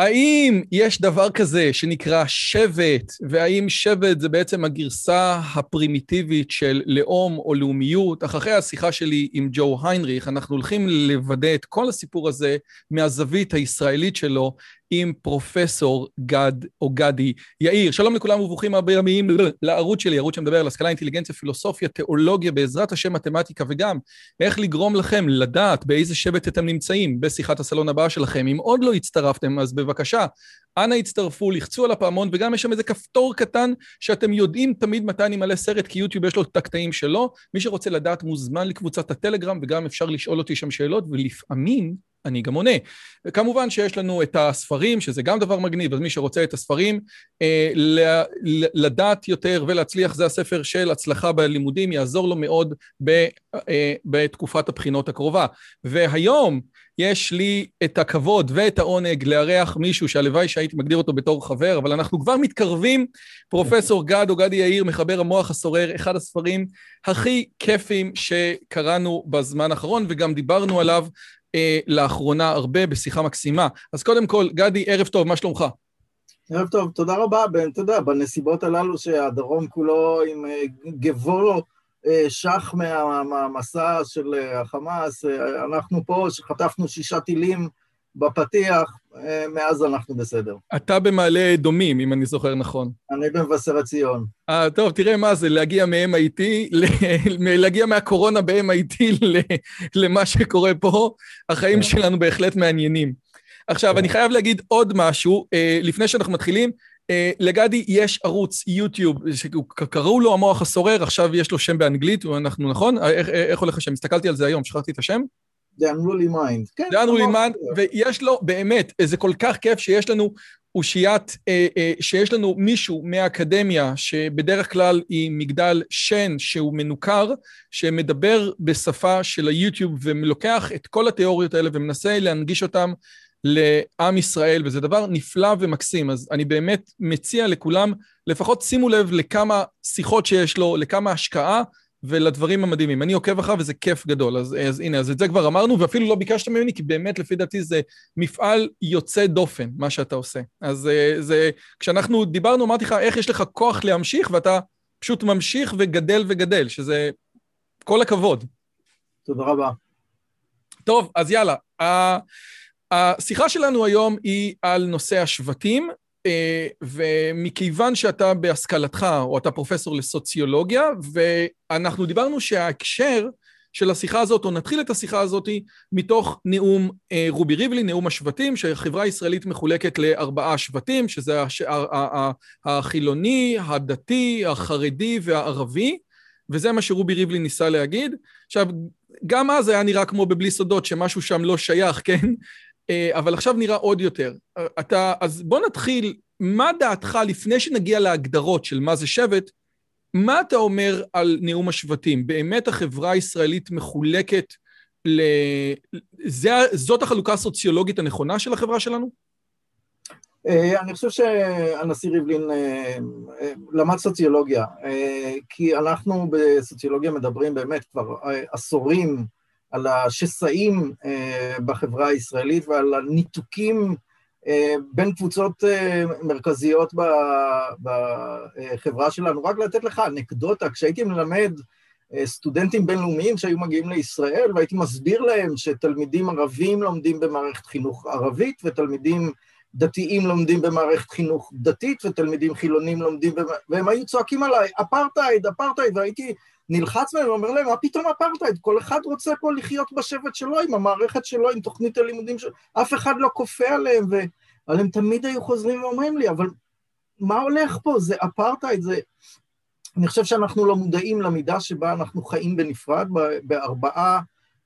האם יש דבר כזה שנקרא שבט, והאם שבט זה בעצם הגרסה הפרימיטיבית של לאום או לאומיות? אחרי השיחה שלי עם ג'ו היינריך, אנחנו הולכים לוודא את כל הסיפור הזה מהזווית הישראלית שלו עם פרופסור גד או גדי יאיר. שלום לכולם וברוכים הבאים לערוץ שלי, ערוץ שמדבר על השכלה, אינטליגנציה, פילוסופיה, תיאולוגיה, בעזרת השם מתמטיקה וגם איך לגרום לכם לדעת באיזה שבט אתם נמצאים בשיחת הסלון הבאה שלכם. אם עוד לא הצטרפתם, אז בבקשה, אנא הצטרפו, לחצו על הפעמון, וגם יש שם איזה כפתור קטן שאתם יודעים תמיד מתי אני מלא סרט, כי יוטיוב יש לו את הקטעים שלו. מי שרוצה לדעת מוזמן לקבוצת הטלגרם, וגם אפשר לשאול אותי שם שאלות, ולפעמים אני גם עונה. וכמובן שיש לנו את הספרים, שזה גם דבר מגניב, אז מי שרוצה את הספרים, אה, לדעת יותר ולהצליח, זה הספר של הצלחה בלימודים, יעזור לו מאוד ב, אה, בתקופת הבחינות הקרובה. והיום יש לי את הכבוד ואת העונג לארח מישהו שהלוואי שהייתי מגדיר אותו בתור חבר, אבל אנחנו כבר מתקרבים. פרופסור גד או גדי יאיר, מחבר המוח הסורר, אחד הספרים הכי כיפים שקראנו בזמן האחרון, וגם דיברנו עליו אה, לאחרונה הרבה בשיחה מקסימה. אז קודם כל, גדי, ערב טוב, מה שלומך? ערב טוב, תודה רבה, אתה יודע, בנסיבות הללו שהדרום כולו עם אה, גבו אה, שח מהמסע של אה, החמאס, אנחנו פה שחטפנו שישה טילים בפתיח, אה, מאז אנחנו בסדר. אתה במעלה אדומים, אם אני זוכר נכון. אני במבשרת ציון. אה, טוב, תראה מה זה, להגיע מ-MIT, להגיע מהקורונה ב-MIT למה שקורה פה, החיים כן. שלנו בהחלט מעניינים. עכשיו, אני חייב להגיד עוד משהו, אה, לפני שאנחנו מתחילים, אה, לגדי יש ערוץ יוטיוב, קראו לו המוח הסורר, עכשיו יש לו שם באנגלית, אנחנו נכון? איך הולך השם? הסתכלתי על זה היום, שכחתי את השם? The Unruly Mind. כן, The Unruly Mind, ויש לו, באמת, זה כל כך כיף שיש לנו אושיית, אה, אה, שיש לנו מישהו מהאקדמיה, שבדרך כלל היא מגדל שן שהוא מנוכר, שמדבר בשפה של היוטיוב ולוקח את כל התיאוריות האלה ומנסה להנגיש אותם לעם ישראל, וזה דבר נפלא ומקסים. אז אני באמת מציע לכולם, לפחות שימו לב לכמה שיחות שיש לו, לכמה השקעה, ולדברים המדהימים. אני עוקב אחריו וזה כיף גדול, אז, אז הנה, אז את זה כבר אמרנו, ואפילו לא ביקשת ממני, כי באמת, לפי דעתי, זה מפעל יוצא דופן, מה שאתה עושה. אז אה, זה, כשאנחנו דיברנו, אמרתי לך, איך יש לך כוח להמשיך, ואתה פשוט ממשיך וגדל וגדל, שזה כל הכבוד. תודה רבה. טוב, אז יאללה. השיחה שלנו היום היא על נושא השבטים, ומכיוון שאתה בהשכלתך, או אתה פרופסור לסוציולוגיה, ואנחנו דיברנו שההקשר של השיחה הזאת, או נתחיל את השיחה הזאת מתוך נאום אה, רובי ריבלין, נאום השבטים, שהחברה הישראלית מחולקת לארבעה שבטים, שזה הש... החילוני, הדתי, החרדי והערבי, וזה מה שרובי ריבלין ניסה להגיד. עכשיו, גם אז היה נראה כמו בבלי סודות, שמשהו שם לא שייך, כן? אה, אבל עכשיו נראה עוד יותר. אה, אתה, אז בוא נתחיל, מה דעתך לפני שנגיע להגדרות של מה זה שבט, מה אתה אומר על נאום השבטים? באמת החברה הישראלית מחולקת ל... זה, זאת החלוקה הסוציולוגית הנכונה של החברה שלנו? אה, אני חושב שהנשיא ריבלין למד סוציולוגיה, כי אנחנו בסוציולוגיה מדברים באמת כבר עשורים על השסעים אה, בחברה הישראלית ועל הניתוקים אה, בין קבוצות אה, מרכזיות בחברה שלנו. רק לתת לך אנקדוטה, כשהייתי מלמד סטודנטים בינלאומיים שהיו מגיעים לישראל, והייתי מסביר להם שתלמידים ערבים לומדים במערכת חינוך ערבית, ותלמידים דתיים לומדים במערכת חינוך דתית, ותלמידים חילונים לומדים, במ... והם היו צועקים עליי, אפרטהייד, אפרטהייד, והייתי נלחץ מהם ואומר להם, מה פתאום אפרטהייד? כל אחד רוצה פה לחיות בשבט שלו, עם המערכת שלו, עם תוכנית הלימודים שלו, אף אחד לא כופה עליהם, אבל הם תמיד היו חוזרים ואומרים לי, אבל מה הולך פה? זה אפרטהייד, זה... אני חושב שאנחנו לא מודעים למידה שבה אנחנו חיים בנפרד, בארבעה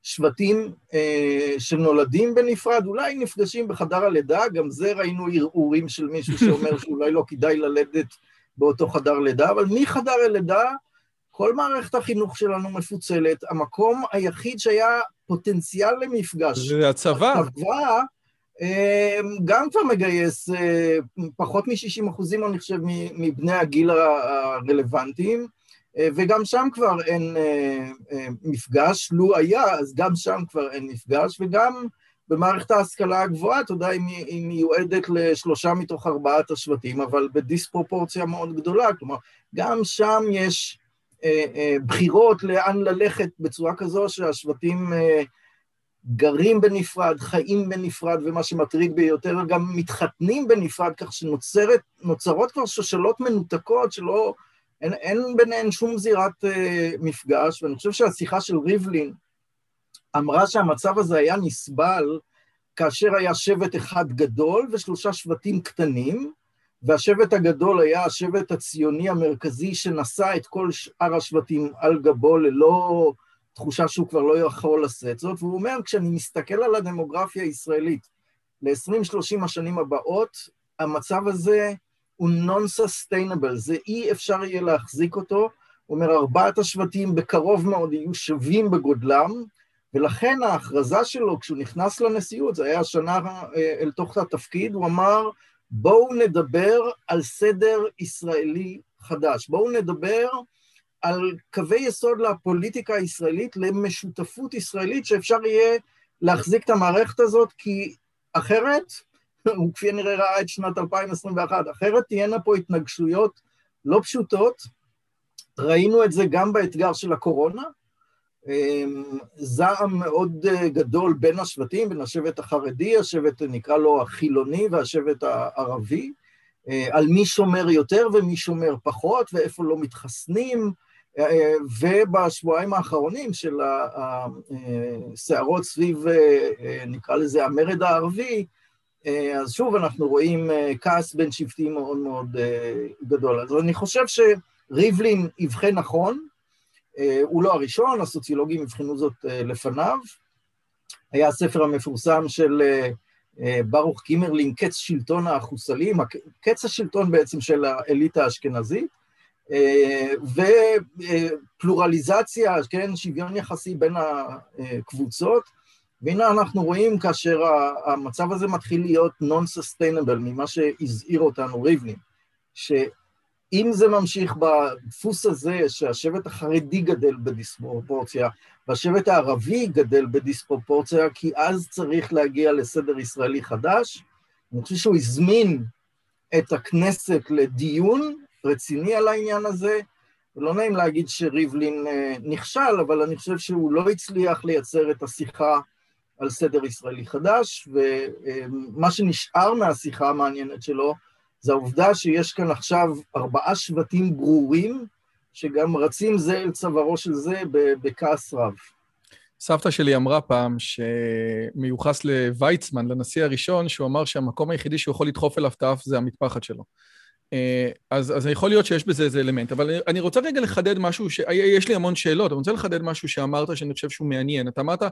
שבטים אה, שנולדים בנפרד, אולי נפגשים בחדר הלידה, גם זה ראינו ערעורים של מישהו שאומר שאולי לא כדאי ללדת באותו חדר לידה, אבל מחדר הלידה כל מערכת החינוך שלנו מפוצלת, המקום היחיד שהיה פוטנציאל למפגש. זה הצבא. הצבא אמ, גם כבר מגייס אה, פחות מ-60 אחוזים, אני חושב, מבני הגיל הרלוונטיים, אה, וגם שם כבר אין אה, מפגש, לו היה, אז גם שם כבר אין מפגש, וגם במערכת ההשכלה הגבוהה, אתה יודע, היא מיועדת לשלושה מתוך ארבעת השבטים, אבל בדיספרופורציה מאוד גדולה, כלומר, גם שם יש בחירות לאן ללכת בצורה כזו שהשבטים גרים בנפרד, חיים בנפרד, ומה שמטריד ביותר, גם מתחתנים בנפרד, כך שנוצרות כבר שושלות מנותקות שלא, אין, אין ביניהן שום זירת אה, מפגש, ואני חושב שהשיחה של ריבלין אמרה שהמצב הזה היה נסבל כאשר היה שבט אחד גדול ושלושה שבטים קטנים, והשבט הגדול היה השבט הציוני המרכזי שנשא את כל שאר השבטים על גבו ללא תחושה שהוא כבר לא יכול לשאת. זאת, והוא אומר, כשאני מסתכל על הדמוגרפיה הישראלית ל-20-30 השנים הבאות, המצב הזה הוא non-sustainable, זה אי אפשר יהיה להחזיק אותו. הוא אומר, ארבעת השבטים בקרוב מאוד יהיו שווים בגודלם, ולכן ההכרזה שלו, כשהוא נכנס לנשיאות, זה היה שנה אה, אל תוך התפקיד, הוא אמר, בואו נדבר על סדר ישראלי חדש, בואו נדבר על קווי יסוד לפוליטיקה הישראלית, למשותפות ישראלית, שאפשר יהיה להחזיק את המערכת הזאת, כי אחרת, הוא כפי הנראה ראה את שנת 2021, אחרת תהיינה פה התנגשויות לא פשוטות. ראינו את זה גם באתגר של הקורונה, אמ, זעם מאוד גדול בין השבטים, בין השבט החרדי, השבט נקרא לו החילוני והשבט הערבי, אה, על מי שומר יותר ומי שומר פחות, ואיפה לא מתחסנים, ובשבועיים האחרונים של הסערות סביב, נקרא לזה, המרד הערבי, אז שוב אנחנו רואים כעס בין שבטי מאוד מאוד גדול. אז אני חושב שריבלין יבחן נכון, הוא לא הראשון, הסוציולוגים יבחנו זאת לפניו. היה הספר המפורסם של ברוך קימרלין, קץ שלטון החוסלים, קץ השלטון בעצם של האליטה האשכנזית. אה, ופלורליזציה, כן, שוויון יחסי בין הקבוצות, והנה אנחנו רואים כאשר המצב הזה מתחיל להיות non-sustainable ממה שהזהיר אותנו ריבלין, שאם זה ממשיך בדפוס הזה שהשבט החרדי גדל בדיספרופורציה והשבט הערבי גדל בדיספרופורציה, כי אז צריך להגיע לסדר ישראלי חדש, אני חושב שהוא הזמין את הכנסת לדיון רציני על העניין הזה, ולא נעים להגיד שריבלין אה, נכשל, אבל אני חושב שהוא לא הצליח לייצר את השיחה על סדר ישראלי חדש, ומה שנשאר מהשיחה המעניינת שלו זה העובדה שיש כאן עכשיו ארבעה שבטים ברורים, שגם רצים זה אל צווארו של זה בכעס רב. סבתא שלי אמרה פעם שמיוחס לוויצמן, לנשיא הראשון, שהוא אמר שהמקום היחידי שהוא יכול לדחוף אליו את האף זה המטפחת שלו. אה, אז, אז יכול להיות שיש בזה איזה אלמנט, אבל אני רוצה רגע לחדד משהו, ש... יש לי המון שאלות, אני רוצה לחדד משהו שאמרת שאני חושב שהוא מעניין. אתה אמרת,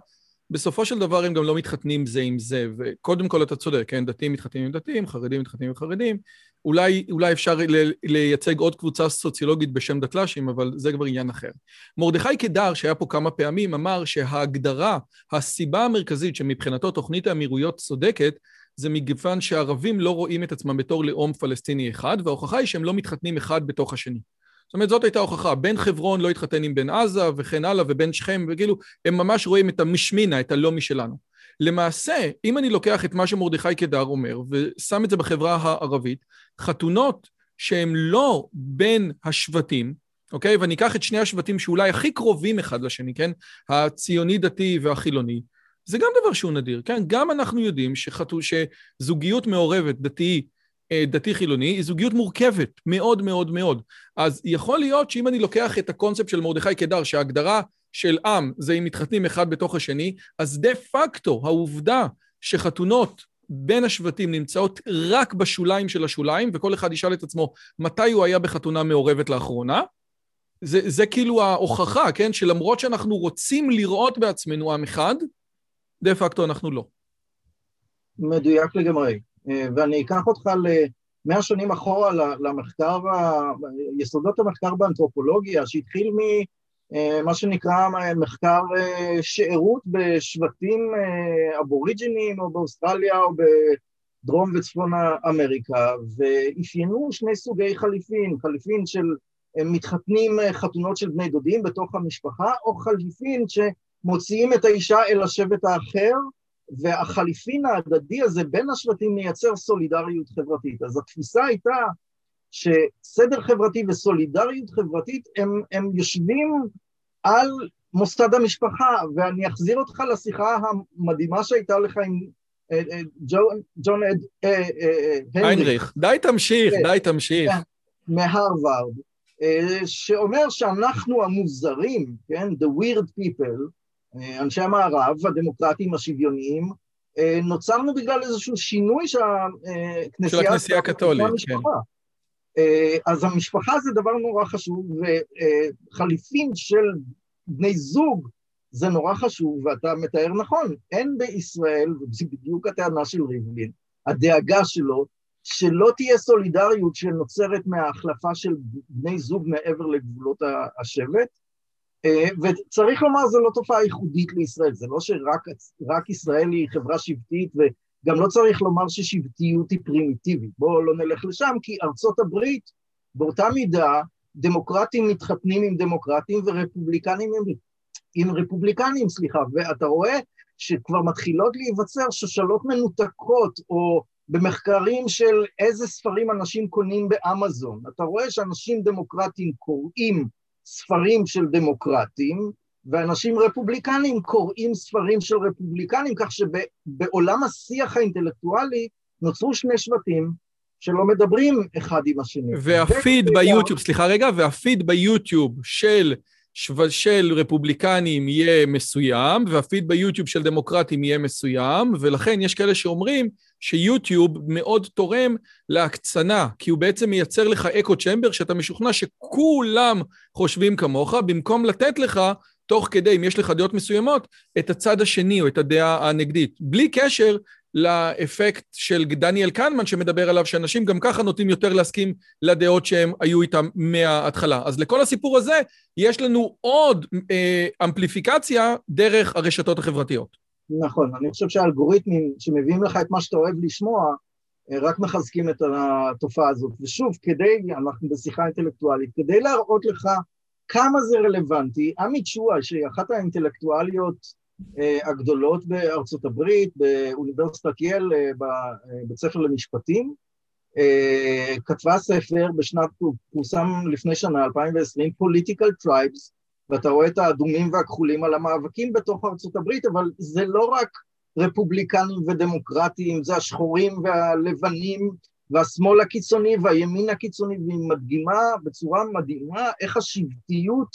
בסופו של דבר הם גם לא מתחתנים זה עם זה, וקודם כל אתה צודק, כן, דתיים מתחתנים עם דתיים, חרדים מתחתנים עם חרדים, אולי, אולי אפשר לייצג עוד קבוצה סוציולוגית בשם דתל"שים, אבל זה כבר עניין אחר. מרדכי קדר, שהיה פה כמה פעמים, אמר שההגדרה, הסיבה המרכזית שמבחינתו תוכנית האמירויות צודקת, זה מכיוון שהערבים לא רואים את עצמם בתור לאום פלסטיני אחד, וההוכחה היא שהם לא מתחתנים אחד בתוך השני. זאת אומרת, זאת הייתה ההוכחה. בן חברון לא התחתן עם בן עזה וכן הלאה, ובן שכם, וכאילו, הם ממש רואים את המשמינה, את הלא משלנו. למעשה, אם אני לוקח את מה שמרדכי קדר אומר, ושם את זה בחברה הערבית, חתונות שהן לא בין השבטים, אוקיי? ואני אקח את שני השבטים שאולי הכי קרובים אחד לשני, כן? הציוני-דתי והחילוני, זה גם דבר שהוא נדיר, כן? גם אנחנו יודעים שחתו, שזוגיות מעורבת, דתי, דתי-חילוני, היא זוגיות מורכבת, מאוד מאוד מאוד. אז יכול להיות שאם אני לוקח את הקונספט של מרדכי קדר, שההגדרה של עם זה אם מתחתנים אחד בתוך השני, אז דה פקטו העובדה שחתונות בין השבטים נמצאות רק בשוליים של השוליים, וכל אחד ישאל את עצמו מתי הוא היה בחתונה מעורבת לאחרונה. זה, זה כאילו ההוכחה, כן? שלמרות שאנחנו רוצים לראות בעצמנו עם אחד, דה פקטו אנחנו לא. מדויק לגמרי. אה, ואני אקח אותך למאה שנים אחורה למחקר, יסודות המחקר באנתרופולוגיה, שהתחיל ממה אה, שנקרא מחקר אה, שארות בשבטים אבוריג'ינים או באוסטרליה או בדרום וצפון אמריקה, ואפיינו שני סוגי חליפין, חליפין של מתחתנים חתונות של בני דודים בתוך המשפחה, או חליפין שמוציאים את האישה אל השבט האחר, והחליפין ההדדי הזה בין השבטים מייצר סולידריות חברתית. אז התפיסה הייתה שסדר חברתי וסולידריות חברתית הם, הם יושבים על מוסד המשפחה, ואני אחזיר אותך לשיחה המדהימה שהייתה לך עם אה, אה, ג'ון, ג'ון אה, היינריך. די תמשיך, כן. די תמשיך. כן, מהרווארד, שאומר שאנחנו המוזרים, כן, the weird people, אנשי המערב, הדמוקרטים השוויוניים, אה, נוצרנו בגלל איזשהו שינוי שהכנסייה... של הכנסייה הקתולית, כן. אה, אז המשפחה זה דבר נורא חשוב, וחליפין של בני זוג זה נורא חשוב, ואתה מתאר נכון, אין בישראל, וזו בדיוק הטענה של ריבלין, הדאגה שלו, שלא תהיה סולידריות שנוצרת מההחלפה של בני זוג מעבר לגבולות השבט, אה, וצריך לומר, זו לא תופעה ייחודית לישראל, זה לא שרק ישראל היא חברה שבטית, וגם לא צריך לומר ששבטיות היא פרימיטיבית. בואו לא נלך לשם, כי ארצות הברית, באותה מידה, דמוקרטים מתחתנים עם דמוקרטים ורפובליקנים עם, עם רפובליקנים, סליחה, ואתה רואה שכבר מתחילות להיווצר שושלות מנותקות, או במחקרים של איזה ספרים אנשים קונים באמזון. אתה רואה שאנשים דמוקרטים קוראים ספרים של דמוקרטים, ואנשים רפובליקנים קוראים ספרים של רפובליקנים, כך שבעולם השיח האינטלקטואלי נוצרו שני שבטים שלא מדברים אחד עם השני. והפיד ביוטיוב, סליחה רגע, והפיד ביוטיוב של... של רפובליקנים יהיה מסוים, והפיד ביוטיוב של דמוקרטים יהיה מסוים, ולכן יש כאלה שאומרים שיוטיוב מאוד תורם להקצנה, כי הוא בעצם מייצר לך אקו צ'מבר שאתה משוכנע שכולם חושבים כמוך, במקום לתת לך, תוך כדי, אם יש לך דעות מסוימות, את הצד השני או את הדעה הנגדית. בלי קשר לאפקט של דניאל קנמן שמדבר עליו, שאנשים גם ככה נוטים יותר להסכים לדעות שהם היו איתם מההתחלה. אז לכל הסיפור הזה יש לנו עוד אה, אמפליפיקציה דרך הרשתות החברתיות. נכון, אני חושב שהאלגוריתמים שמביאים לך את מה שאתה אוהב לשמוע, אה, רק מחזקים את התופעה הזאת. ושוב, כדי, אנחנו בשיחה אינטלקטואלית, כדי להראות לך כמה זה רלוונטי, עמית שואה, שהיא אחת האינטלקטואליות אה, הגדולות בארצות הברית, באוניברסיטת יל, אה, בבית ספר למשפטים, כתבה ספר בשנת, פורסם לפני שנה, 2020, Political Tribes, ואתה רואה את האדומים והכחולים על המאבקים בתוך ארצות הברית, אבל זה לא רק רפובליקנים ודמוקרטים, זה השחורים והלבנים והשמאל הקיצוני והימין הקיצוני, והיא מדגימה בצורה מדהימה איך השבטיות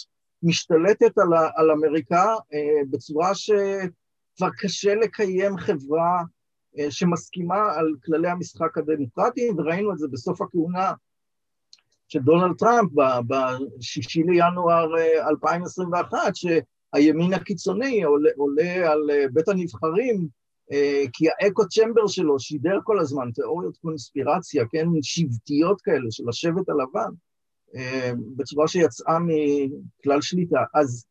משתלטת על, על אמריקה אה, בצורה שכבר קשה לקיים חברה אה, שמסכימה על כללי המשחק הדמוקרטיים, וראינו את זה בסוף הכהונה של דונלד טראמפ בשישי לינואר 2021, אה, שהימין הקיצוני עולה, עולה על אה, בית הנבחרים, אה, כי האקו צ'מבר שלו שידר כל הזמן תיאוריות קונספירציה, כן, שבטיות כאלה של השבט הלבן, בצורה שיצאה מכלל שליטה. אז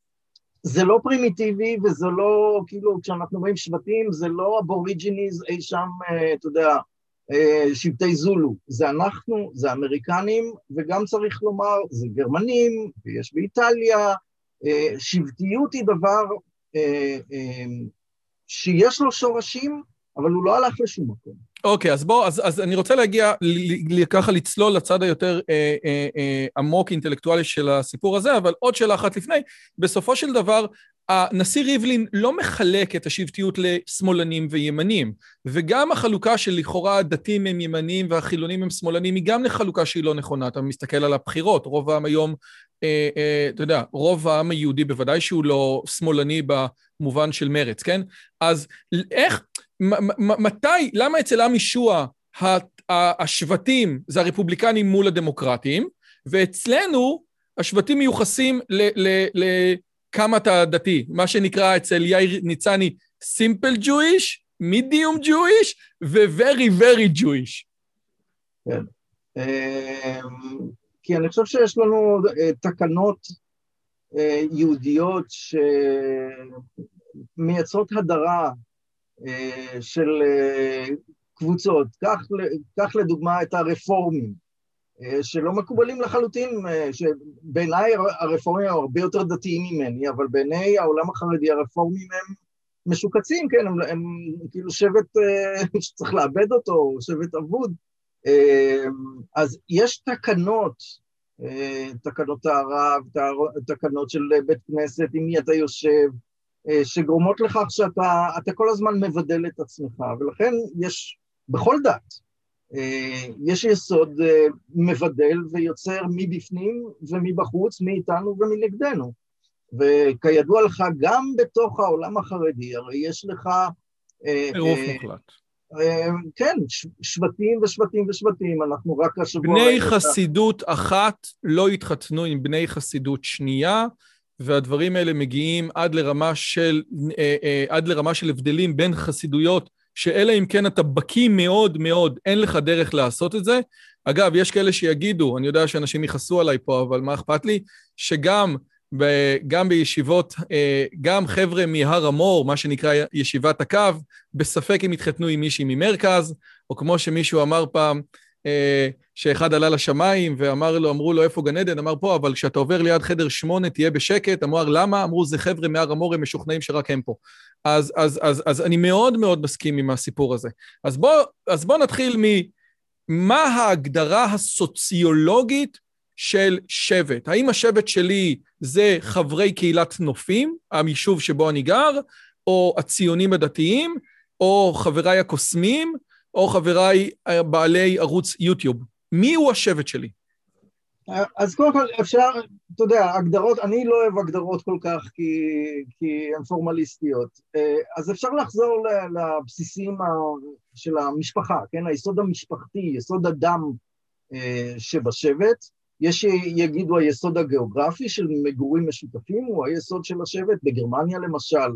זה לא פרימיטיבי וזה לא, כאילו, כשאנחנו רואים שבטים, זה לא Aborigines אי שם, אתה יודע, שבטי זולו, זה אנחנו, זה אמריקנים, וגם צריך לומר, זה גרמנים, ויש באיטליה, אה, שבטיות היא דבר אה, שיש לו שורשים, אבל הוא לא הלך לשום מקום. אוקיי, okay, אז בוא, אז, אז אני רוצה להגיע, ככה לצלול לצד היותר אה, אה, אה, עמוק אינטלקטואלי של הסיפור הזה, אבל עוד שאלה אחת לפני. בסופו של דבר, הנשיא ריבלין לא מחלק את השבטיות לשמאלנים וימנים, וגם החלוקה של לכאורה הדתיים הם ימניים והחילונים הם שמאלנים, היא גם לחלוקה שהיא לא נכונה. אתה מסתכל על הבחירות, רוב העם היום, אה, אה, אתה יודע, רוב העם היהודי בוודאי שהוא לא שמאלני במובן של מרץ, כן? אז איך, מתי, למה אצל עם ישוע השבטים זה הרפובליקנים מול הדמוקרטים, ואצלנו השבטים מיוחסים לכמה אתה דתי, מה שנקרא אצל יאיר ניצני simple Jewish, medium Jewish ו-very very Jewish. כן. אמ, כי אני חושב שיש לנו אה, תקנות אה, יהודיות שמייצרות הדרה אה, של קבוצות. קח לדוגמה את הרפורמים, שלא מקובלים לחלוטין, שבעיניי הרפורמים הם הרבה יותר דתיים ממני, אבל בעיני העולם החרדי הרפורמים הם משוקצים, כן, הם, הם כאילו שבט שצריך לאבד אותו, שבט אבוד. אז יש תקנות, אה, תקנות טהרה, תקנות של בית כנסת, עם מי אתה יושב, אה, שגורמות לכך שאתה כל הזמן מבדל את עצמך, ולכן יש, בכל דת, אה, יש יסוד מבדל ויוצר מבפנים ומבחוץ, מאיתנו ומנגדנו. וכידוע לך, גם בתוך העולם החרדי, הרי יש לך... טירוף מוחלט. אמ, כן, שבטים ושבטים ושבטים, אנחנו רק השבוע... בני חסידות אחת לא התחתנו עם בני חסידות שנייה, והדברים האלה מגיעים עד לרמה של, אה, אה, עד לרמה של הבדלים בין חסידויות, שאלא אם כן אתה בקיא מאוד מאוד, אין לך דרך לעשות את זה. אגב, יש כאלה שיגידו, אני יודע שאנשים יכעסו עליי פה, אבל מה אכפת לי? שגם גם בישיבות, אה, גם חבר'ה מהר המור, מה שנקרא ישיבת הקו, בספק אם התחתנו עם מישהי ממרכז, או כמו שמישהו אמר פעם, אה, שאחד עלה לשמיים ואמר לו, אמרו לו, איפה גן עדן? אמר פה, אבל כשאתה עובר ליד חדר שמונה, תהיה בשקט. אמר, למה? אמרו, זה חבר'ה מהר המור, הם משוכנעים שרק הם פה. אז, אז, אז, אז אני מאוד מאוד מסכים עם הסיפור הזה. אז בואו בוא נתחיל ממה ההגדרה הסוציולוגית של שבט. האם השבט שלי זה חברי קהילת נופים, היישוב שבו אני גר, או הציונים הדתיים, או חבריי הקוסמים, או חבריי בעלי ערוץ יוטיוב. מי הוא השבט שלי? אז קודם כל אפשר, אתה יודע, הגדרות, אני לא אוהב הגדרות כל כך כי, כי הן פורמליסטיות, אז אפשר לחזור לבסיסים של המשפחה, כן, היסוד המשפחתי, יסוד הדם אה, שבשבט, יש שיגידו היסוד הגיאוגרפי של מגורים משותפים, הוא היסוד של השבט, בגרמניה למשל.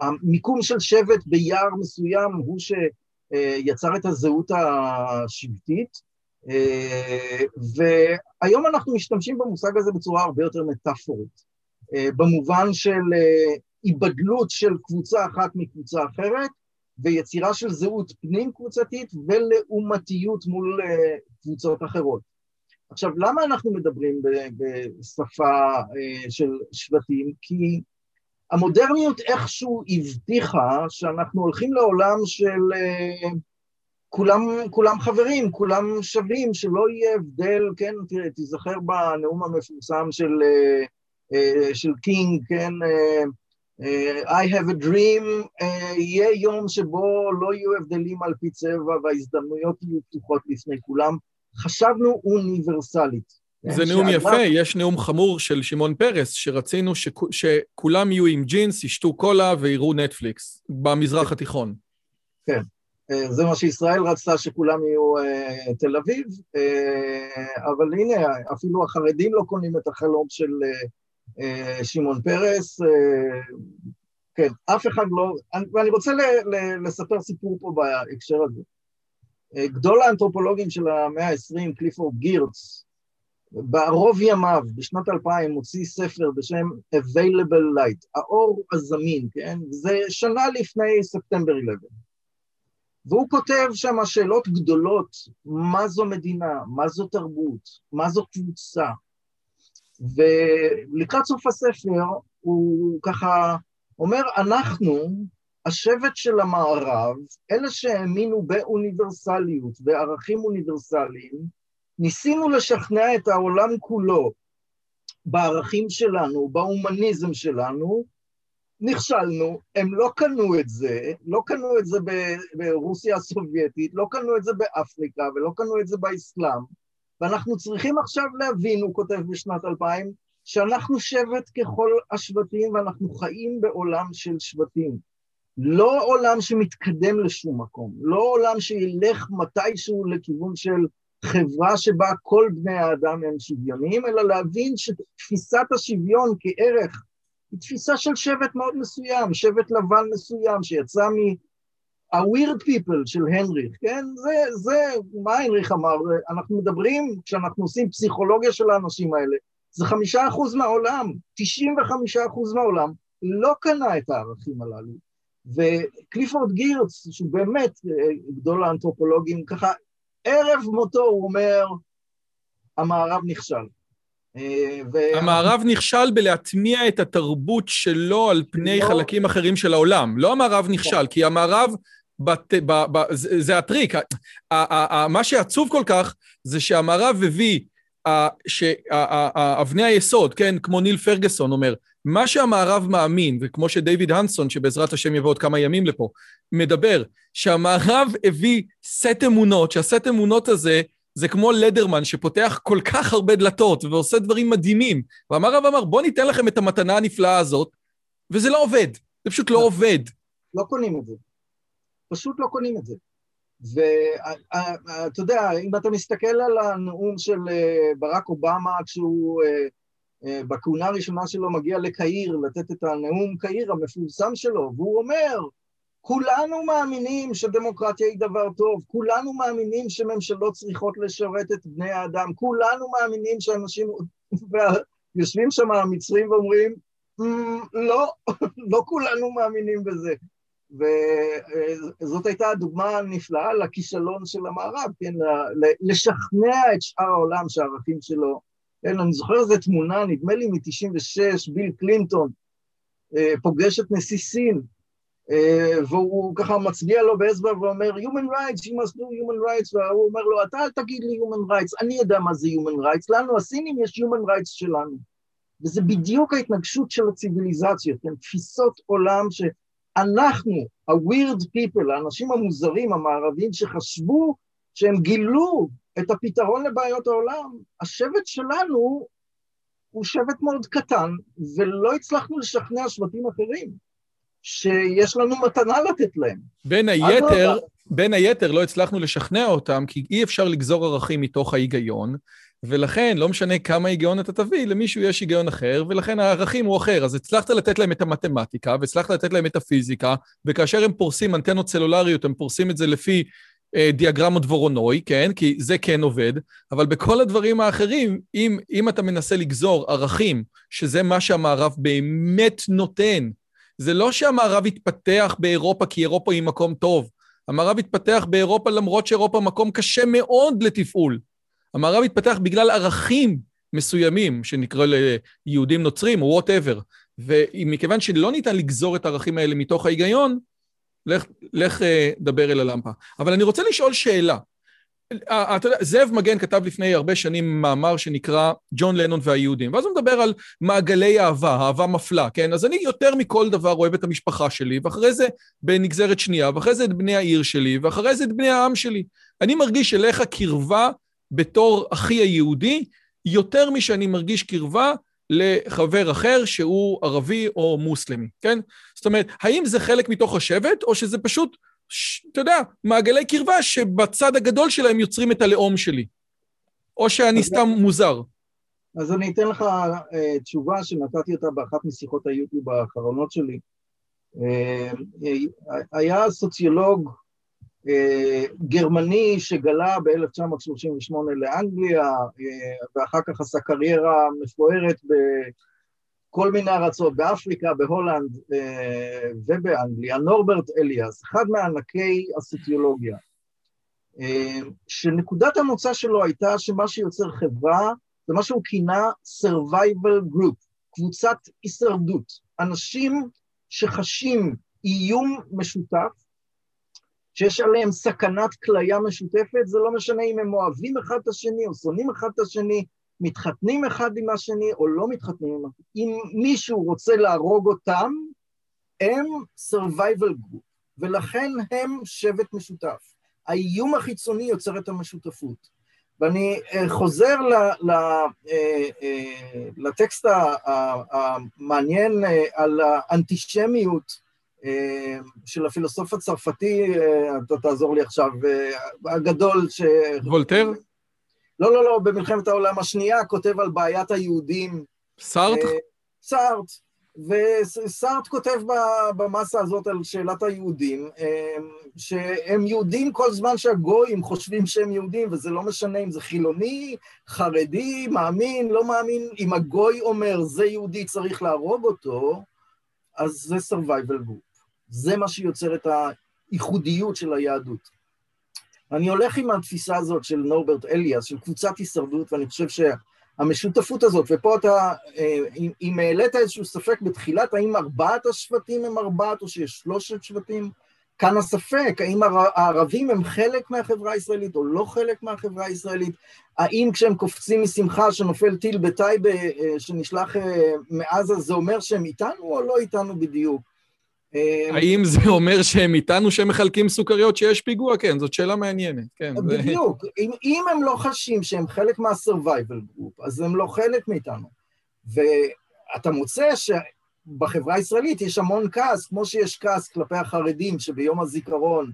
המיקום של שבט ביער מסוים הוא שיצר את הזהות השבטית, והיום אנחנו משתמשים במושג הזה בצורה הרבה יותר מטאפורית, במובן של היבדלות של קבוצה אחת מקבוצה אחרת, ויצירה של זהות פנים קבוצתית ולעומתיות מול קבוצות אחרות. עכשיו, למה אנחנו מדברים בשפה אה, של שבטים? כי המודרניות איכשהו הבטיחה שאנחנו הולכים לעולם של אה, כולם, כולם חברים, כולם שווים, שלא יהיה הבדל, כן, תראה, תיזכר בנאום המפורסם של, אה, של קינג, כן, I have a dream, יהיה יום שבו לא יהיו הבדלים על פי צבע וההזדמנויות יהיו פתוחות לפני כולם. חשבנו אוניברסלית. זה כן, נאום יפה, יש נאום חמור של שמעון פרס, שרצינו שכולם יהיו עם ג'ינס, ישתו קולה ויראו נטפליקס במזרח התיכון. כן, אה, זה מה שישראל רצתה, שכולם יהיו uh, תל אביב, uh, אבל הנה, אפילו החרדים לא קונים את החלום של שמעון פרס. כן, אף אחד לא... ואני רוצה לספר סיפור פה בהקשר הזה. גדול האנתרופולוגים של המאה ה-20, קליפורד גירץ, בערוב ימיו, בשנת 2000, מוציא ספר בשם Available Light, האור הזמין, כן? זה שנה לפני ספטמבר 11. והוא כותב שם שאלות גדולות, מה זו מדינה, מה זו תרבות, מה זו קבוצה. ולקראת סוף הספר הוא ככה אומר, אנחנו השבט של המערב, אלה שהאמינו באוניברסליות, בערכים אוניברסליים, ניסינו לשכנע את העולם כולו בערכים שלנו, בהומניזם שלנו, נכשלנו, הם לא קנו את זה, לא קנו את זה ברוסיה הסובייטית, לא קנו את זה באפריקה ולא קנו את זה באסלאם, ואנחנו צריכים עכשיו להבין, הוא כותב בשנת 2000, שאנחנו שבט ככל השבטים ואנחנו חיים בעולם של שבטים. לא עולם שמתקדם לשום מקום, לא עולם שילך מתישהו לכיוון של חברה שבה כל בני האדם הם שוויוניים, אלא להבין שתפיסת השוויון כערך היא תפיסה של שבט מאוד מסוים, שבט לבן מסוים שיצא מה-weird people של הנריך, כן? זה, זה, מה הנריך אמר? אנחנו מדברים, כשאנחנו עושים פסיכולוגיה של האנשים האלה, זה חמישה אחוז מהעולם, תשעים וחמישה אחוז מהעולם לא קנה את הערכים הללו. וקליפורד גירץ, שהוא באמת גדול האנתרופולוגים, ככה ערב מותו הוא אומר, המערב נכשל. ו... המערב נכשל בלהטמיע את התרבות שלו על פני לא... חלקים אחרים של העולם. לא המערב נכשל, כי המערב, בת, ב, ב, זה, זה הטריק. ה, ה, ה, מה שעצוב כל כך זה שהמערב הביא, אבני היסוד, כן, כמו ניל פרגסון אומר, מה שהמערב מאמין, וכמו שדייוויד הנסון, שבעזרת השם יבוא עוד כמה ימים לפה, מדבר, שהמערב הביא סט אמונות, שהסט אמונות הזה זה כמו לדרמן שפותח כל כך הרבה דלתות ועושה דברים מדהימים. והמערב אמר, בוא ניתן לכם את המתנה הנפלאה הזאת, וזה לא עובד, זה פשוט לא, לא עובד. לא קונים את זה. פשוט לא קונים את זה. ואתה יודע, אם אתה מסתכל על הנאום של אה, ברק אובמה כשהוא אה, אה, בכהונה הראשונה שלו מגיע לקהיר לתת את הנאום קהיר המפורסם שלו, והוא אומר, כולנו מאמינים שדמוקרטיה היא דבר טוב, כולנו מאמינים שממשלות צריכות לשרת את בני האדם, כולנו מאמינים שאנשים, יושבים שם המצרים ואומרים, mm, לא, לא כולנו מאמינים בזה. וזאת הייתה הדוגמה הנפלאה לכישלון של המערב, כן, לשכנע את שאר העולם שהערכים שלו, כן, אני זוכר איזו תמונה, נדמה לי מ-96, ביל קלינטון אה, פוגש את נשיא סין, אה, והוא ככה מצביע לו באצבע ואומר, Human rights, you must do human rights, והוא אומר לו, אתה אל תגיד לי Human rights, אני יודע מה זה Human rights, לנו הסינים יש Human rights שלנו. וזה בדיוק ההתנגשות של הציוויליזציות, הן תפיסות עולם שאנחנו, ה-weird people, האנשים המוזרים, המערבים, שחשבו שהם גילו את הפתרון לבעיות העולם, השבט שלנו הוא שבט מאוד קטן, ולא הצלחנו לשכנע שבטים אחרים. שיש לנו מתנה לתת להם. בין היתר, בין היתר לא הצלחנו לשכנע אותם, כי אי אפשר לגזור ערכים מתוך ההיגיון, ולכן, לא משנה כמה היגיון אתה תביא, למישהו יש היגיון אחר, ולכן הערכים הוא אחר. אז הצלחת לתת להם את המתמטיקה, והצלחת לתת להם את הפיזיקה, וכאשר הם פורסים אנטנות סלולריות, הם פורסים את זה לפי אה, דיאגרמות וורונוי, כן? כי זה כן עובד, אבל בכל הדברים האחרים, אם, אם אתה מנסה לגזור ערכים, שזה מה שהמערב באמת נותן, זה לא שהמערב התפתח באירופה כי אירופה היא מקום טוב. המערב התפתח באירופה למרות שאירופה מקום קשה מאוד לתפעול. המערב התפתח בגלל ערכים מסוימים, שנקרא ליהודים נוצרים או וואטאבר. ומכיוון שלא ניתן לגזור את הערכים האלה מתוך ההיגיון, לך, לך uh, דבר אל הלמפה. אבל אני רוצה לשאול שאלה. אה, אתה יודע, זאב מגן כתב לפני הרבה שנים מאמר שנקרא ג'ון לנון והיהודים, ואז הוא מדבר על מעגלי אהבה, אהבה מפלה, כן? אז אני יותר מכל דבר אוהב את המשפחה שלי, ואחרי זה בנגזרת שנייה, ואחרי זה את בני העיר שלי, ואחרי זה את בני העם שלי. אני מרגיש אליך קרבה בתור אחי היהודי, יותר משאני מרגיש קרבה לחבר אחר שהוא ערבי או מוסלמי, כן? זאת אומרת, האם זה חלק מתוך השבט, או שזה פשוט אתה יודע, מעגלי קרבה שבצד הגדול שלהם יוצרים את הלאום שלי. או שאני סתם מוזר. אז אני אתן לך uh, תשובה שנתתי אותה באחת משיחות היוטיוב האחרונות שלי. Uh, היה סוציולוג גרמני שגלה ב-1938 לאנגליה, uh, ואחר כך עשה קריירה מפוארת ב... כל מיני ארצות, באפריקה, בהולנד אה, ובאנגליה, נורברט אליאס, אחד מענקי הסוציולוגיה, אה, שנקודת המוצא שלו הייתה שמה שיוצר חברה זה מה שהוא כינה survival group, קבוצת הישרדות, אנשים שחשים איום משותף, שיש עליהם סכנת כליה משותפת, זה לא משנה אם הם אוהבים אחד את השני או שונאים אחד את השני, מתחתנים אחד עם השני או לא מתחתנים עם השני. אם מישהו רוצה להרוג אותם, הם survival group, ולכן הם שבט משותף. האיום החיצוני יוצר את המשותפות. ואני אה, חוזר אה, אה, לטקסט המעניין על האנטישמיות של הפילוסוף הצרפתי, אתה תעזור לי עכשיו, הגדול ש... וולטר? לא, לא, לא, במלחמת העולם השנייה כותב על בעיית היהודים. סארט? סארט. וסארט כותב במסה הזאת על שאלת היהודים, שהם יהודים כל זמן שהגויים חושבים שהם יהודים, וזה לא משנה אם זה חילוני, חרדי, מאמין, לא מאמין, אם הגוי אומר זה יהודי צריך להרוג אותו, אז זה survival group. זה מה שיוצר את הייחודיות של היהדות. אני הולך עם התפיסה הזאת של נורברט אליאס, של קבוצת הישרדות, ואני חושב שהמשותפות הזאת, ופה אתה, אה, אם העלית איזשהו ספק בתחילת, האם ארבעת השבטים הם ארבעת או שיש שלושת שבטים, כאן הספק, האם הערבים הם חלק מהחברה הישראלית או לא חלק מהחברה הישראלית, האם כשהם קופצים משמחה שנופל טיל בטייבה אה, שנשלח אה, מעזה, זה אומר שהם איתנו או לא איתנו בדיוק? האם זה אומר שהם איתנו שהם מחלקים סוכריות שיש פיגוע? כן, זאת שאלה מעניינת, כן. בדיוק. אם, אם הם לא חשים שהם חלק מה-survival group, אז הם לא חלק מאיתנו. ואתה מוצא שבחברה הישראלית יש המון כעס, כמו שיש כעס כלפי החרדים, שביום הזיכרון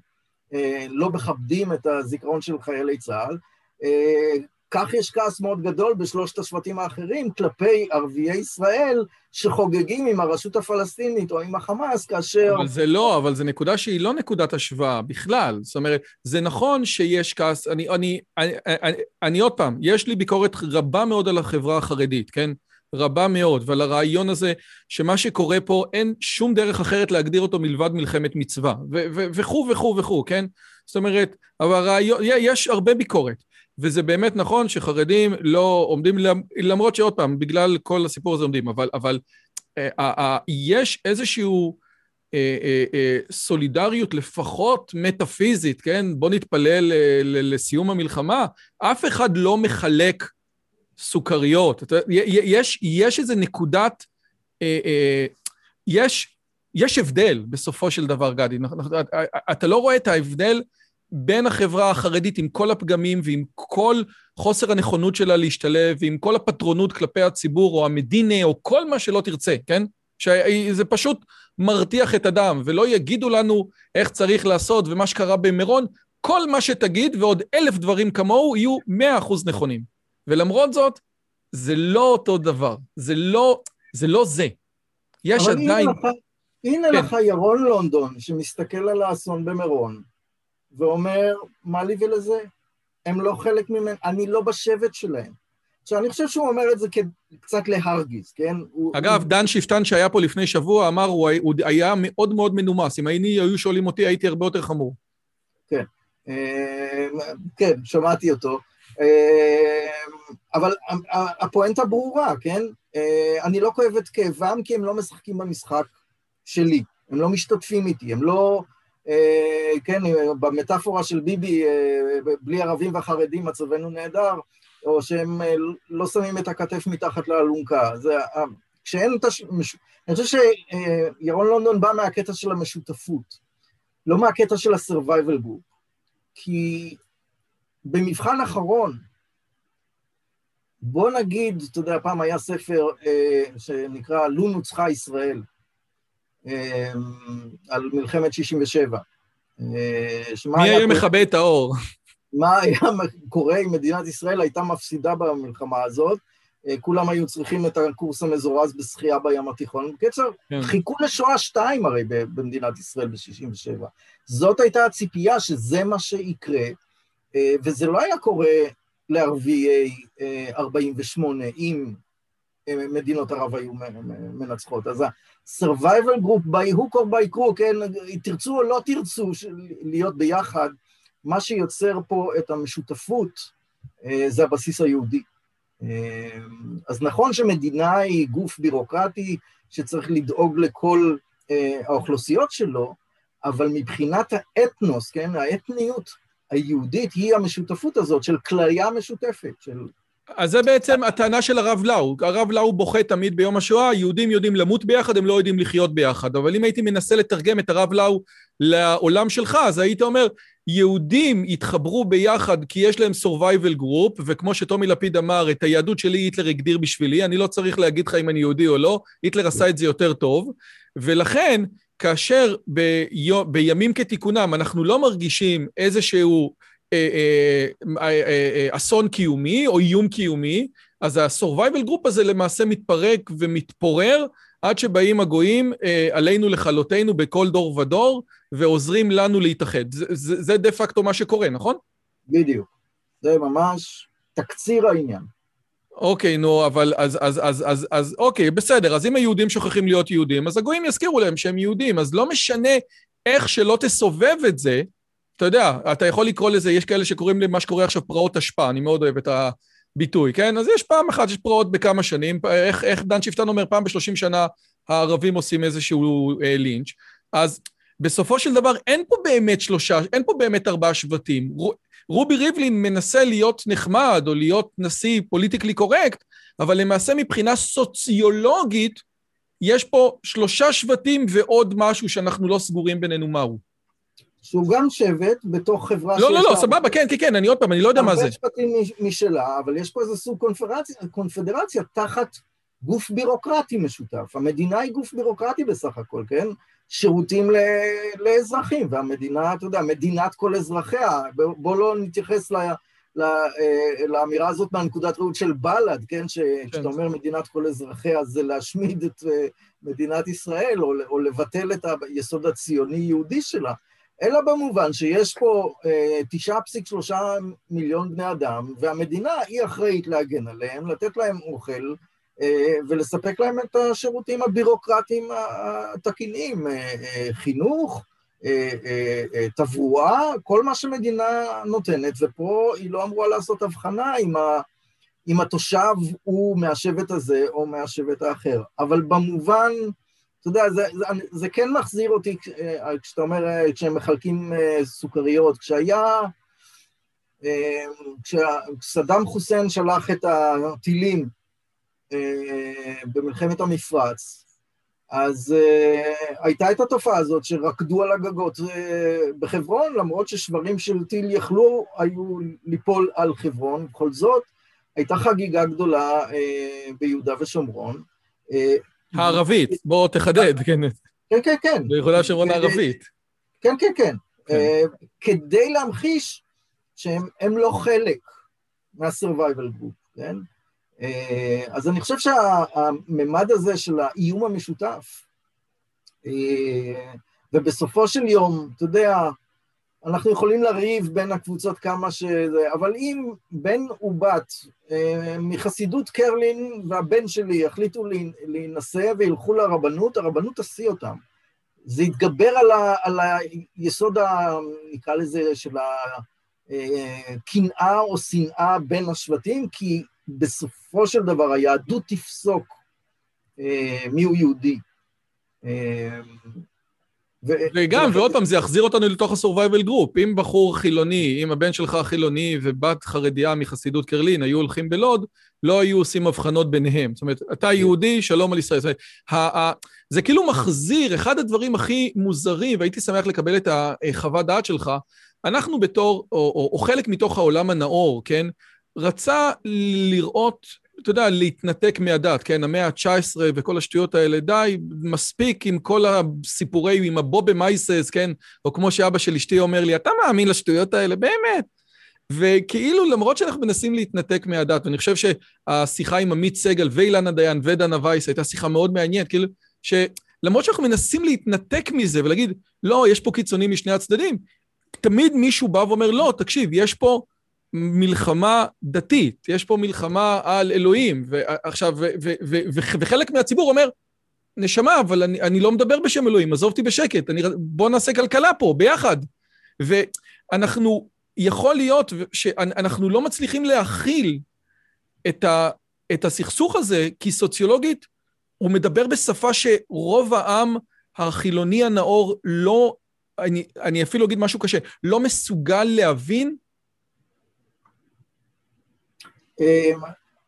אה, לא מכבדים את הזיכרון של חיילי צה"ל, אה, כך יש כעס מאוד גדול בשלושת השבטים האחרים כלפי ערביי ישראל שחוגגים עם הרשות הפלסטינית או עם החמאס כאשר... אבל זה לא, אבל זו נקודה שהיא לא נקודת השוואה בכלל. זאת אומרת, זה נכון שיש כעס, אני, אני, אני, אני, אני עוד פעם, יש לי ביקורת רבה מאוד על החברה החרדית, כן? רבה מאוד, ועל הרעיון הזה שמה שקורה פה אין שום דרך אחרת להגדיר אותו מלבד מלחמת מצווה, וכו' וכו' וכו', כן? זאת אומרת, אבל הרעיון, יש הרבה ביקורת. וזה באמת נכון שחרדים לא עומדים, למרות שעוד פעם, בגלל כל הסיפור הזה עומדים, אבל, אבל אה, אה, אה, יש איזשהו אה, אה, אה, סולידריות לפחות מטאפיזית, כן? בוא נתפלל לסיום המלחמה. אף אחד לא מחלק סוכריות. יש, יש איזה נקודת, אה, אה, יש, יש הבדל בסופו של דבר, גדי. אתה לא רואה את ההבדל בין החברה החרדית עם כל הפגמים ועם כל חוסר הנכונות שלה להשתלב ועם כל הפטרונות כלפי הציבור או המדינה או כל מה שלא תרצה, כן? שזה פשוט מרתיח את הדם, ולא יגידו לנו איך צריך לעשות ומה שקרה במירון, כל מה שתגיד ועוד אלף דברים כמוהו יהיו מאה אחוז נכונים. ולמרות זאת, זה לא אותו דבר, זה לא זה. לא זה. יש עדיין... הנה לך, הנה כן. לך ירון לונדון שמסתכל על האסון במירון, ואומר, מה לי ולזה? הם לא חלק ממנו, אני לא בשבט שלהם. עכשיו, אני חושב שהוא אומר את זה קצת להרגיז, כן? אגב, הוא... דן שפטן שהיה פה לפני שבוע אמר, הוא, הוא היה מאוד מאוד מנומס. אם הייני, היו שואלים אותי, הייתי הרבה יותר חמור. כן, אה, כן, שמעתי אותו. אה, אבל הפואנטה ברורה, כן? אה, אני לא כואב את כאבם כי הם לא משחקים במשחק שלי. הם לא משתתפים איתי, הם לא... אה, כן, במטאפורה של ביבי, בלי ערבים וחרדים מצבנו נהדר, או שהם לא שמים את הכתף מתחת לאלונקה. זה, כשאין את הש... אני חושב שירון לונדון בא מהקטע של המשותפות, לא מהקטע של ה-survival group. כי במבחן אחרון, בוא נגיד, אתה יודע, פעם היה ספר אה, שנקרא "לו נוצחה ישראל", אמ, על מלחמת 67. אה, מי היה מכבה את האור? מה היה קורה אם מדינת ישראל הייתה מפסידה במלחמה הזאת? אה, כולם היו צריכים את הקורס המזורז בשחייה בים התיכון. בקיצר, כן. חיכו לשואה שתיים הרי במדינת ישראל ב-67. זאת הייתה הציפייה שזה מה שיקרה, אה, וזה לא היה קורה לערביי 48 אם מדינות ערב היו מנצחות. אז ה-survival group by hook or by crook, כן, תרצו או לא תרצו להיות ביחד, מה שיוצר פה את המשותפות אה, זה הבסיס היהודי. אה, אז נכון שמדינה היא גוף בירוקרטי שצריך לדאוג לכל אה, האוכלוסיות שלו, אבל מבחינת האתנוס, כן, האתניות היהודית היא המשותפות הזאת של כליה משותפת, של אז זה בעצם הטענה של הרב לאו. הרב לאו בוכה תמיד ביום השואה, יהודים יודעים למות ביחד, הם לא יודעים לחיות ביחד. אבל אם הייתי מנסה לתרגם את הרב לאו לעולם שלך, אז היית אומר, יהודים התחברו ביחד כי יש להם survival group, וכמו שטומי לפיד אמר, את היהדות שלי היטלר הגדיר בשבילי, אני לא צריך להגיד לך אם אני יהודי או לא, היטלר עשה את זה יותר טוב, ולכן כאשר ביו, בימים כתיקונם אנחנו לא מרגישים איזשהו אה, אה, אה, אסון קיומי או איום קיומי, אז ה-survival group הזה למעשה מתפרק ומתפורר עד שבאים הגויים עלינו לכלותנו בכל דור ודור ועוזרים לנו להתאחד. זה דה פקטו מה שקורה, נכון? בדיוק. זה ממש תקציר העניין. אוקיי, נו, אבל אז, אז, אז, אז, אז, אוקיי, בסדר, אז אם היהודים שוכחים להיות יהודים, אז הגויים יזכירו להם שהם יהודים, אז לא משנה איך שלא תסובב את זה, אתה יודע, אתה יכול לקרוא לזה, יש כאלה שקוראים למה שקורה עכשיו פרעות אשפה, אני מאוד אוהב את הביטוי, כן? אז יש פעם אחת, יש פרעות בכמה שנים, איך, איך דן שפטן אומר, פעם בשלושים שנה הערבים עושים איזשהו אה, לינץ', אז בסופו של דבר אין פה באמת שלושה, אין פה באמת ארבעה שבטים. רובי ריבלין מנסה להיות נחמד או להיות נשיא פוליטיקלי קורקט, אבל למעשה מבחינה סוציולוגית, יש פה שלושה שבטים ועוד משהו שאנחנו לא סגורים בינינו מהו. שהוא גם שבט בתוך חברה לא, לא, לא, סבבה, כן, כן, כן, אני עוד פעם, אני לא יודע מה זה. הרבה שבטים משלה, אבל יש פה איזה סוג קונפדרציה תחת גוף בירוקרטי משותף. המדינה היא גוף בירוקרטי בסך הכל, כן? שירותים לאזרחים, והמדינה, אתה יודע, מדינת כל אזרחיה, בוא לא נתייחס ל... אה, לאמירה הזאת מהנקודת ראות של בל"ד, כן? שכשאתה כן. אומר מדינת כל אזרחיה זה להשמיד את אה, מדינת ישראל, או לבטל את היסוד הציוני-יהודי שלה, אלא במובן שיש פה 9.3 אה, מיליון בני אדם, והמדינה היא אחראית להגן עליהם, לתת להם אוכל, ולספק להם את השירותים הבירוקרטיים התקינים, אה, אה, חינוך, תברואה, כל מה שמדינה נותנת, ופה היא לא אמורה לעשות הבחנה אם, ה, אם התושב הוא מהשבט הזה או מהשבט האחר. אבל במובן, אתה יודע, זה, זה, זה כן מחזיר אותי כשאתה אומר, כשהם מחלקים סוכריות, כשהיה, כשסדאם חוסיין שלח את הטילים אה, במלחמת המפרץ, אז uh, הייתה את התופעה הזאת שרקדו על הגגות uh, בחברון, למרות ששברים של טיל יכלו היו ליפול על חברון, בכל זאת הייתה חגיגה גדולה uh, ביהודה ושומרון. Uh, הערבית, בוא תחדד, כן. כן, כן, כן. ביהודה ושומרון הערבית. כן, כן, כן. כן. Uh, כדי להמחיש שהם לא חלק מה-survival group, כן? אה, אז אני חושב שהממד הזה של האיום המשותף, אה, ובסופו של יום, אתה יודע, אנחנו יכולים לריב בין הקבוצות כמה שזה, אבל אם בן ובת אה, מחסידות קרלין והבן שלי יחליטו להינשא וילכו לרבנות, הרבנות תשיא אותם. זה יתגבר על, ה, על היסוד, ה, נקרא לזה, של הקנאה או שנאה בין השבטים, כי בסופו של דבר היהדות תפסוק אה, מיהו יהודי. אה, ו... וגם, ועוד פעם, זה יחזיר אותנו לתוך ה-survival group. אם בחור חילוני, אם הבן שלך חילוני ובת חרדיה מחסידות קרלין היו הולכים בלוד, לא היו עושים הבחנות ביניהם. זאת אומרת, אתה. יהודי, שלום על ישראל. זאת אומרת, זה כאילו מחזיר, אחד הדברים הכי מוזרים, והייתי שמח לקבל את החוות דעת שלך, אנחנו בתור, או, או, או חלק מתוך העולם הנאור, כן? רצה לראות, אתה יודע, להתנתק מהדת, כן? המאה ה-19 וכל השטויות האלה, די, מספיק עם כל הסיפורי, עם הבובה מייסס, כן? או כמו שאבא של אשתי אומר לי, אתה מאמין לשטויות האלה? באמת. וכאילו, למרות שאנחנו מנסים להתנתק מהדת, ואני חושב שהשיחה עם עמית סגל ואילנה דיין ודנה וייס הייתה שיחה מאוד מעניינת, כאילו, שלמרות שאנחנו מנסים להתנתק מזה ולהגיד, לא, יש פה קיצונים משני הצדדים, תמיד מישהו בא ואומר, לא, תקשיב, יש פה מלחמה דתית, יש פה מלחמה על אלוהים, ועכשיו, וחלק מהציבור אומר, נשמה, אבל אני, אני לא מדבר בשם אלוהים, עזוב אותי בשקט, אני, בוא נעשה כלכלה פה, ביחד. ואנחנו, יכול להיות שאנחנו לא מצליחים להכיל את, ה, את הסכסוך הזה, כי סוציולוגית הוא מדבר בשפה שרוב העם החילוני הנאור לא, אני, אני אפילו אגיד משהו קשה, לא מסוגל להבין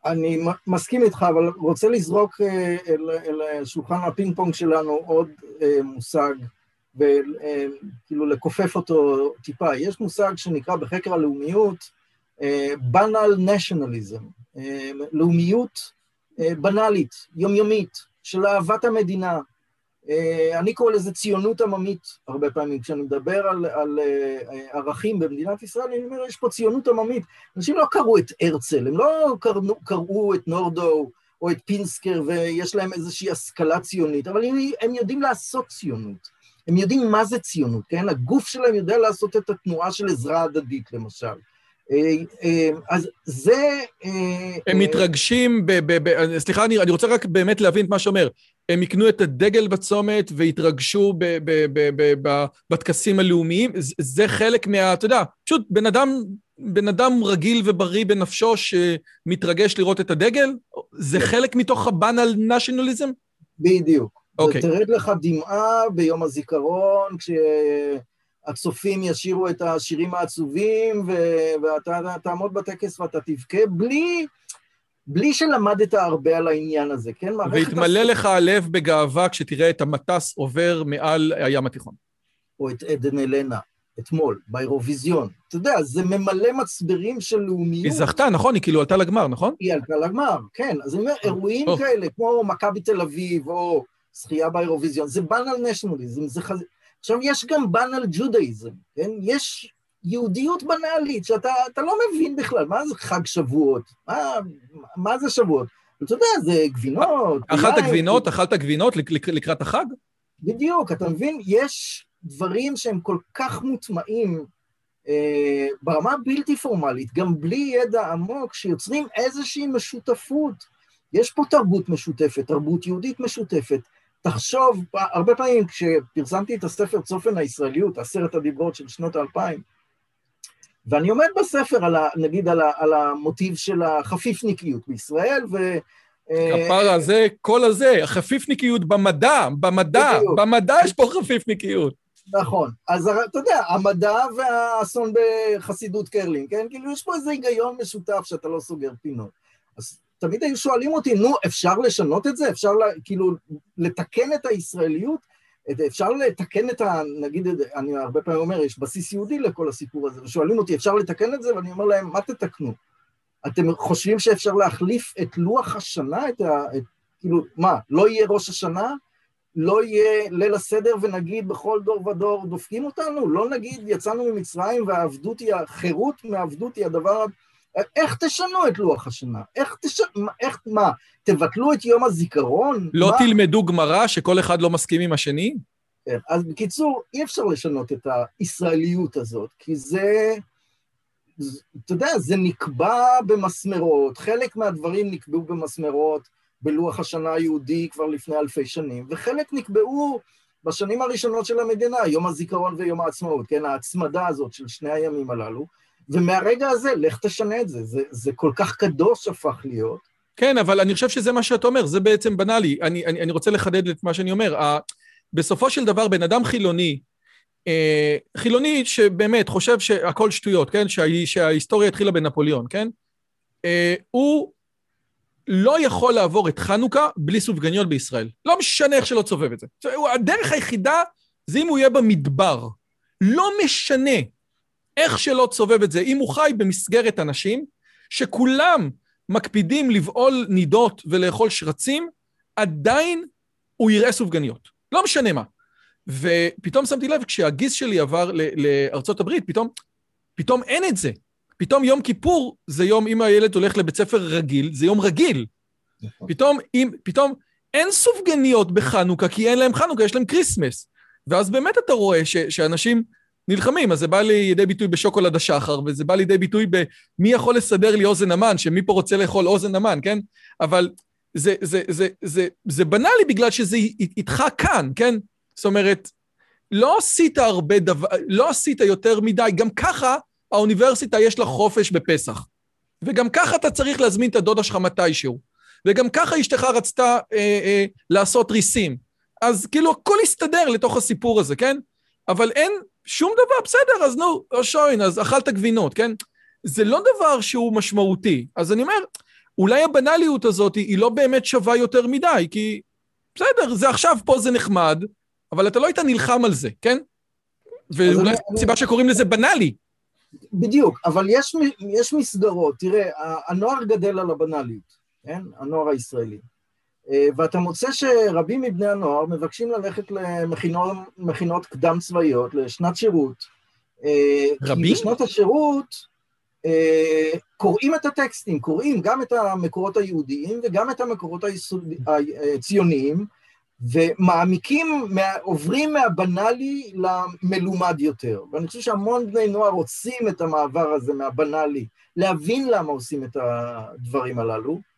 אני מסכים איתך, אבל רוצה לזרוק אה, אל, שולחן הפינג פונג שלנו עוד אה, מושג, וכאילו לכופף אותו טיפה. יש מושג שנקרא בחקר הלאומיות בנאל נשיונליזם, לאומיות בנאלית, יומיומית, של אהבת המדינה, אה, אני קורא לזה ציונות עממית הרבה פעמים, כשאני מדבר על, על אה, ערכים במדינת ישראל, אני אומר, יש פה ציונות עממית. אנשים לא קראו את הרצל, הם לא קראו, קראו את נורדו או את פינסקר ויש להם איזושהי השכלה ציונית, אבל הם, הם יודעים לעשות ציונות. הם יודעים מה זה ציונות, כן? הגוף שלהם יודע לעשות את התנועה של עזרה הדדית, למשל. אז זה... הם מתרגשים, ב, ב, ב, סליחה, אני, אני רוצה רק באמת להבין את מה שאומר. הם יקנו את הדגל בצומת ויתרגשו בטקסים הלאומיים. זה חלק מה... אתה יודע, פשוט בן אדם, בן אדם רגיל ובריא בנפשו שמתרגש לראות את הדגל? זה כן. חלק מתוך הבאנל נשיונליזם? בדיוק. אוקיי. ותרד לך דמעה ביום הזיכרון, כשהצופים ישירו את השירים העצובים, ואתה תעמוד בטקס ואתה תבכה, בלי... בלי שלמדת הרבה על העניין הזה, כן? והתמלא הס... לך הלב בגאווה כשתראה את המטס עובר מעל הים התיכון. או את עדן אלנה, אתמול, באירוויזיון. אתה יודע, זה ממלא מצברים של לאומיות. היא זכתה, נכון? היא כאילו עלתה לגמר, נכון? היא עלתה לגמר, כן. אז אני אומר, אירועים oh. כאלה, כמו מכבי תל אביב, או זכייה באירוויזיון, זה בנאל נשנליזם, זה חז... עכשיו, יש גם בנאל ג'ודאיזם, כן? יש יהודיות בנאלית, שאתה לא מבין בכלל, מה זה חג שבועות? מה, מה זה שבועות? אתה יודע, זה גבינות. אכלת גבינות? אכלת גבינות לקראת החג? בדיוק, אתה מבין? יש דברים שהם כל כך מוטמעים אה, ברמה בלתי פורמלית, גם בלי ידע עמוק, שיוצרים איזושהי משותפות. יש פה תרבות משותפת, תרבות יהודית משותפת. תחשוב, הרבה פעמים כשפרסמתי את הספר צופן הישראליות, עשרת הדיברות של שנות האלפיים, ואני עומד בספר, על ה, נגיד, על, ה, על המוטיב של החפיפניקיות בישראל, ו... כפרה זה, כל הזה, החפיפניקיות במדע, במדע, בדיוק. במדע יש פה חפיפניקיות. נכון. אז אתה יודע, המדע והאסון בחסידות קרלין, כן? כאילו, יש פה איזה היגיון משותף שאתה לא סוגר פינות. אז תמיד היו שואלים אותי, נו, אפשר לשנות את זה? אפשר לה, כאילו לתקן את הישראליות? אפשר לתקן את ה... נגיד, אני הרבה פעמים אומר, יש בסיס יהודי לכל הסיפור הזה, ושואלים אותי, אפשר לתקן את זה? ואני אומר להם, מה תתקנו? אתם חושבים שאפשר להחליף את לוח השנה? את ה... את, כאילו, מה, לא יהיה ראש השנה? לא יהיה ליל הסדר ונגיד בכל דור ודור דופקים אותנו? לא נגיד יצאנו ממצרים והעבדות היא, החירות מהעבדות היא הדבר איך תשנו את לוח השנה? איך תשנו, איך, מה, תבטלו את יום הזיכרון? לא מה? תלמדו גמרא שכל אחד לא מסכים עם השני? כן, אז בקיצור, אי אפשר לשנות את הישראליות הזאת, כי זה, אתה יודע, זה נקבע במסמרות, חלק מהדברים נקבעו במסמרות בלוח השנה היהודי כבר לפני אלפי שנים, וחלק נקבעו בשנים הראשונות של המדינה, יום הזיכרון ויום העצמאות, כן, ההצמדה הזאת של שני הימים הללו, ומהרגע הזה, לך תשנה את זה. זה, זה כל כך קדוש הפך להיות. כן, אבל אני חושב שזה מה שאתה אומר, זה בעצם בנאלי. אני, אני, אני רוצה לחדד את מה שאני אומר. ה, בסופו של דבר, בן אדם חילוני, אה, חילוני שבאמת חושב שהכל שטויות, כן? שה, שההיסטוריה התחילה בנפוליאון, כן? אה, הוא לא יכול לעבור את חנוכה בלי סופגניות בישראל. לא משנה איך שלא תסובב את זה. הדרך היחידה זה אם הוא יהיה במדבר. לא משנה. איך שלא תסובב את זה, אם הוא חי במסגרת אנשים שכולם מקפידים לבעול נידות ולאכול שרצים, עדיין הוא יראה סופגניות. לא משנה מה. ופתאום שמתי לב, כשהגיס שלי עבר לארצות הברית, פתאום, פתאום אין את זה. פתאום יום כיפור זה יום, אם הילד הולך לבית ספר רגיל, זה יום רגיל. נכון. פתאום, אם, פתאום אין סופגניות בחנוכה, כי אין להם חנוכה, יש להם Christmas. ואז באמת אתה רואה ש, שאנשים נלחמים, אז זה בא לידי ביטוי בשוקולד השחר, וזה בא לידי ביטוי במי יכול לסדר לי אוזן המן, שמי פה רוצה לאכול אוזן המן, כן? אבל זה, זה, זה, זה, זה בנאלי בגלל שזה איתך כאן, כן? זאת אומרת, לא עשית הרבה דבר, לא עשית יותר מדי, גם ככה האוניברסיטה יש לה חופש בפסח. וגם ככה אתה צריך להזמין את הדודה שלך מתישהו. וגם ככה אשתך רצתה אה, אה, לעשות ריסים. אז כאילו הכל הסתדר לתוך הסיפור הזה, כן? אבל אין שום דבר, בסדר, אז נו, שוין, אז אכלת גבינות, כן? זה לא דבר שהוא משמעותי. אז אני אומר, אולי הבנאליות הזאת היא לא באמת שווה יותר מדי, כי בסדר, זה עכשיו פה זה נחמד, אבל אתה לא היית נלחם על זה, כן? ואולי זו הסיבה שקוראים לזה בנאלי. בדיוק, אבל יש, יש מסגרות, תראה, הנוער גדל על הבנאליות, כן? הנוער הישראלי. ואתה מוצא שרבים מבני הנוער מבקשים ללכת למכינות קדם צבאיות, לשנת שירות. רבים? כי בשנת השירות קוראים את הטקסטים, קוראים גם את המקורות היהודיים וגם את המקורות הציוניים, ומעמיקים, עוברים מהבנאלי למלומד יותר. ואני חושב שהמון בני נוער רוצים את המעבר הזה מהבנאלי, להבין למה עושים את הדברים הללו.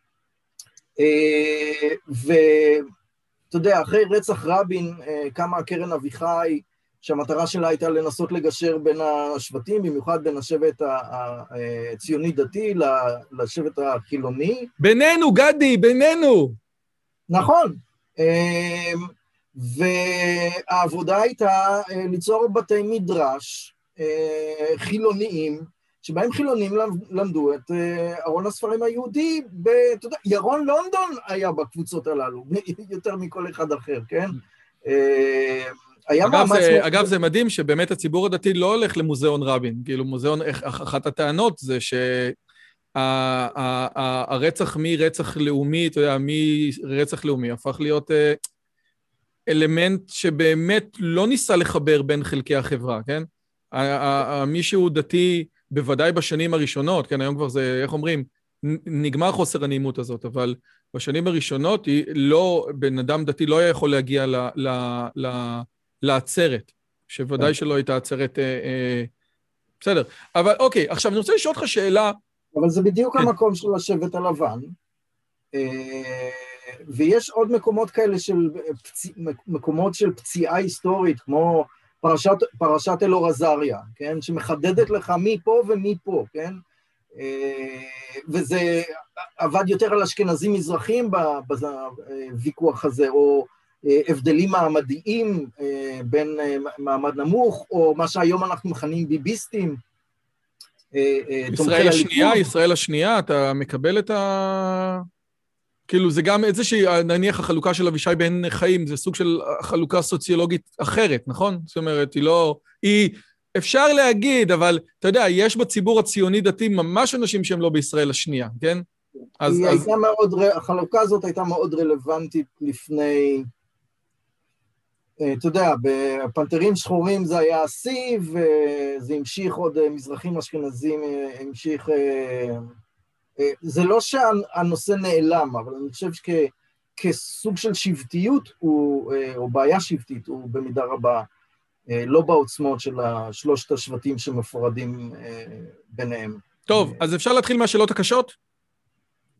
ואתה יודע, אחרי רצח רבין קמה קרן אביחי, שהמטרה שלה הייתה לנסות לגשר בין השבטים, במיוחד בין השבט הציוני-דתי לשבט החילוני. בינינו, גדי, בינינו. נכון. והעבודה הייתה ליצור בתי מדרש חילוניים, שבהם חילונים למדו את ארון הספרים היהודי, אתה יודע, ירון לונדון היה בקבוצות הללו, יותר מכל אחד אחר, כן? היה אגב, מאמץ... זה, אגב, זה מדהים שבאמת הציבור הדתי לא הולך למוזיאון רבין. כאילו, מוזיאון, אחת הטענות זה שהרצח מרצח לאומי, אתה יודע, מרצח לאומי הפך להיות אה, אלמנט שבאמת לא ניסה לחבר בין חלקי החברה, כן? מי שהוא דתי, בוודאי בשנים הראשונות, כן, היום כבר זה, איך אומרים, נגמר חוסר הנעימות הזאת, אבל בשנים הראשונות היא לא, בן אדם דתי לא היה יכול להגיע ל... ל, ל לעצרת, שוודאי כן. שלא הייתה עצרת... אה, אה, בסדר, אבל אוקיי, עכשיו אני רוצה לשאול אותך שאלה... אבל זה בדיוק כן. המקום של השבט הלבן, אה, ויש עוד מקומות כאלה של, פצ... מקומות של פציעה היסטורית, כמו פרשת, פרשת אלאור עזריה, כן? שמחדדת לך מי פה ומי פה, כן? אה, וזה עבד יותר על אשכנזים מזרחים בוויכוח הזה, או הבדלים מעמדיים אה, בין אה, מעמד נמוך, או מה שהיום אנחנו מכנים ביביסטים. אה, ישראל השנייה, ישראל השנייה, אתה מקבל את ה... כאילו, זה גם איזושהי, נניח החלוקה של אבישי בן חיים, זה סוג של חלוקה סוציולוגית אחרת, נכון? זאת אומרת, היא לא... היא... אפשר להגיד, אבל אתה יודע, יש בציבור הציוני-דתי ממש אנשים שהם לא בישראל השנייה, כן? אז... היא אז... הייתה מאוד, החלוקה הזאת הייתה מאוד רלוונטית לפני אה, אתה יודע, בפנתרים שחורים זה היה השיא, וזה המשיך עוד אה, מזרחים אשכנזים, אה, המשיך... זה לא שהנושא נעלם, אבל אני חושב שכסוג של שבטיות, הוא, או בעיה שבטית, הוא במידה רבה לא בעוצמות של שלושת השבטים שמפורדים ביניהם. טוב, אז אפשר להתחיל מהשאלות הקשות?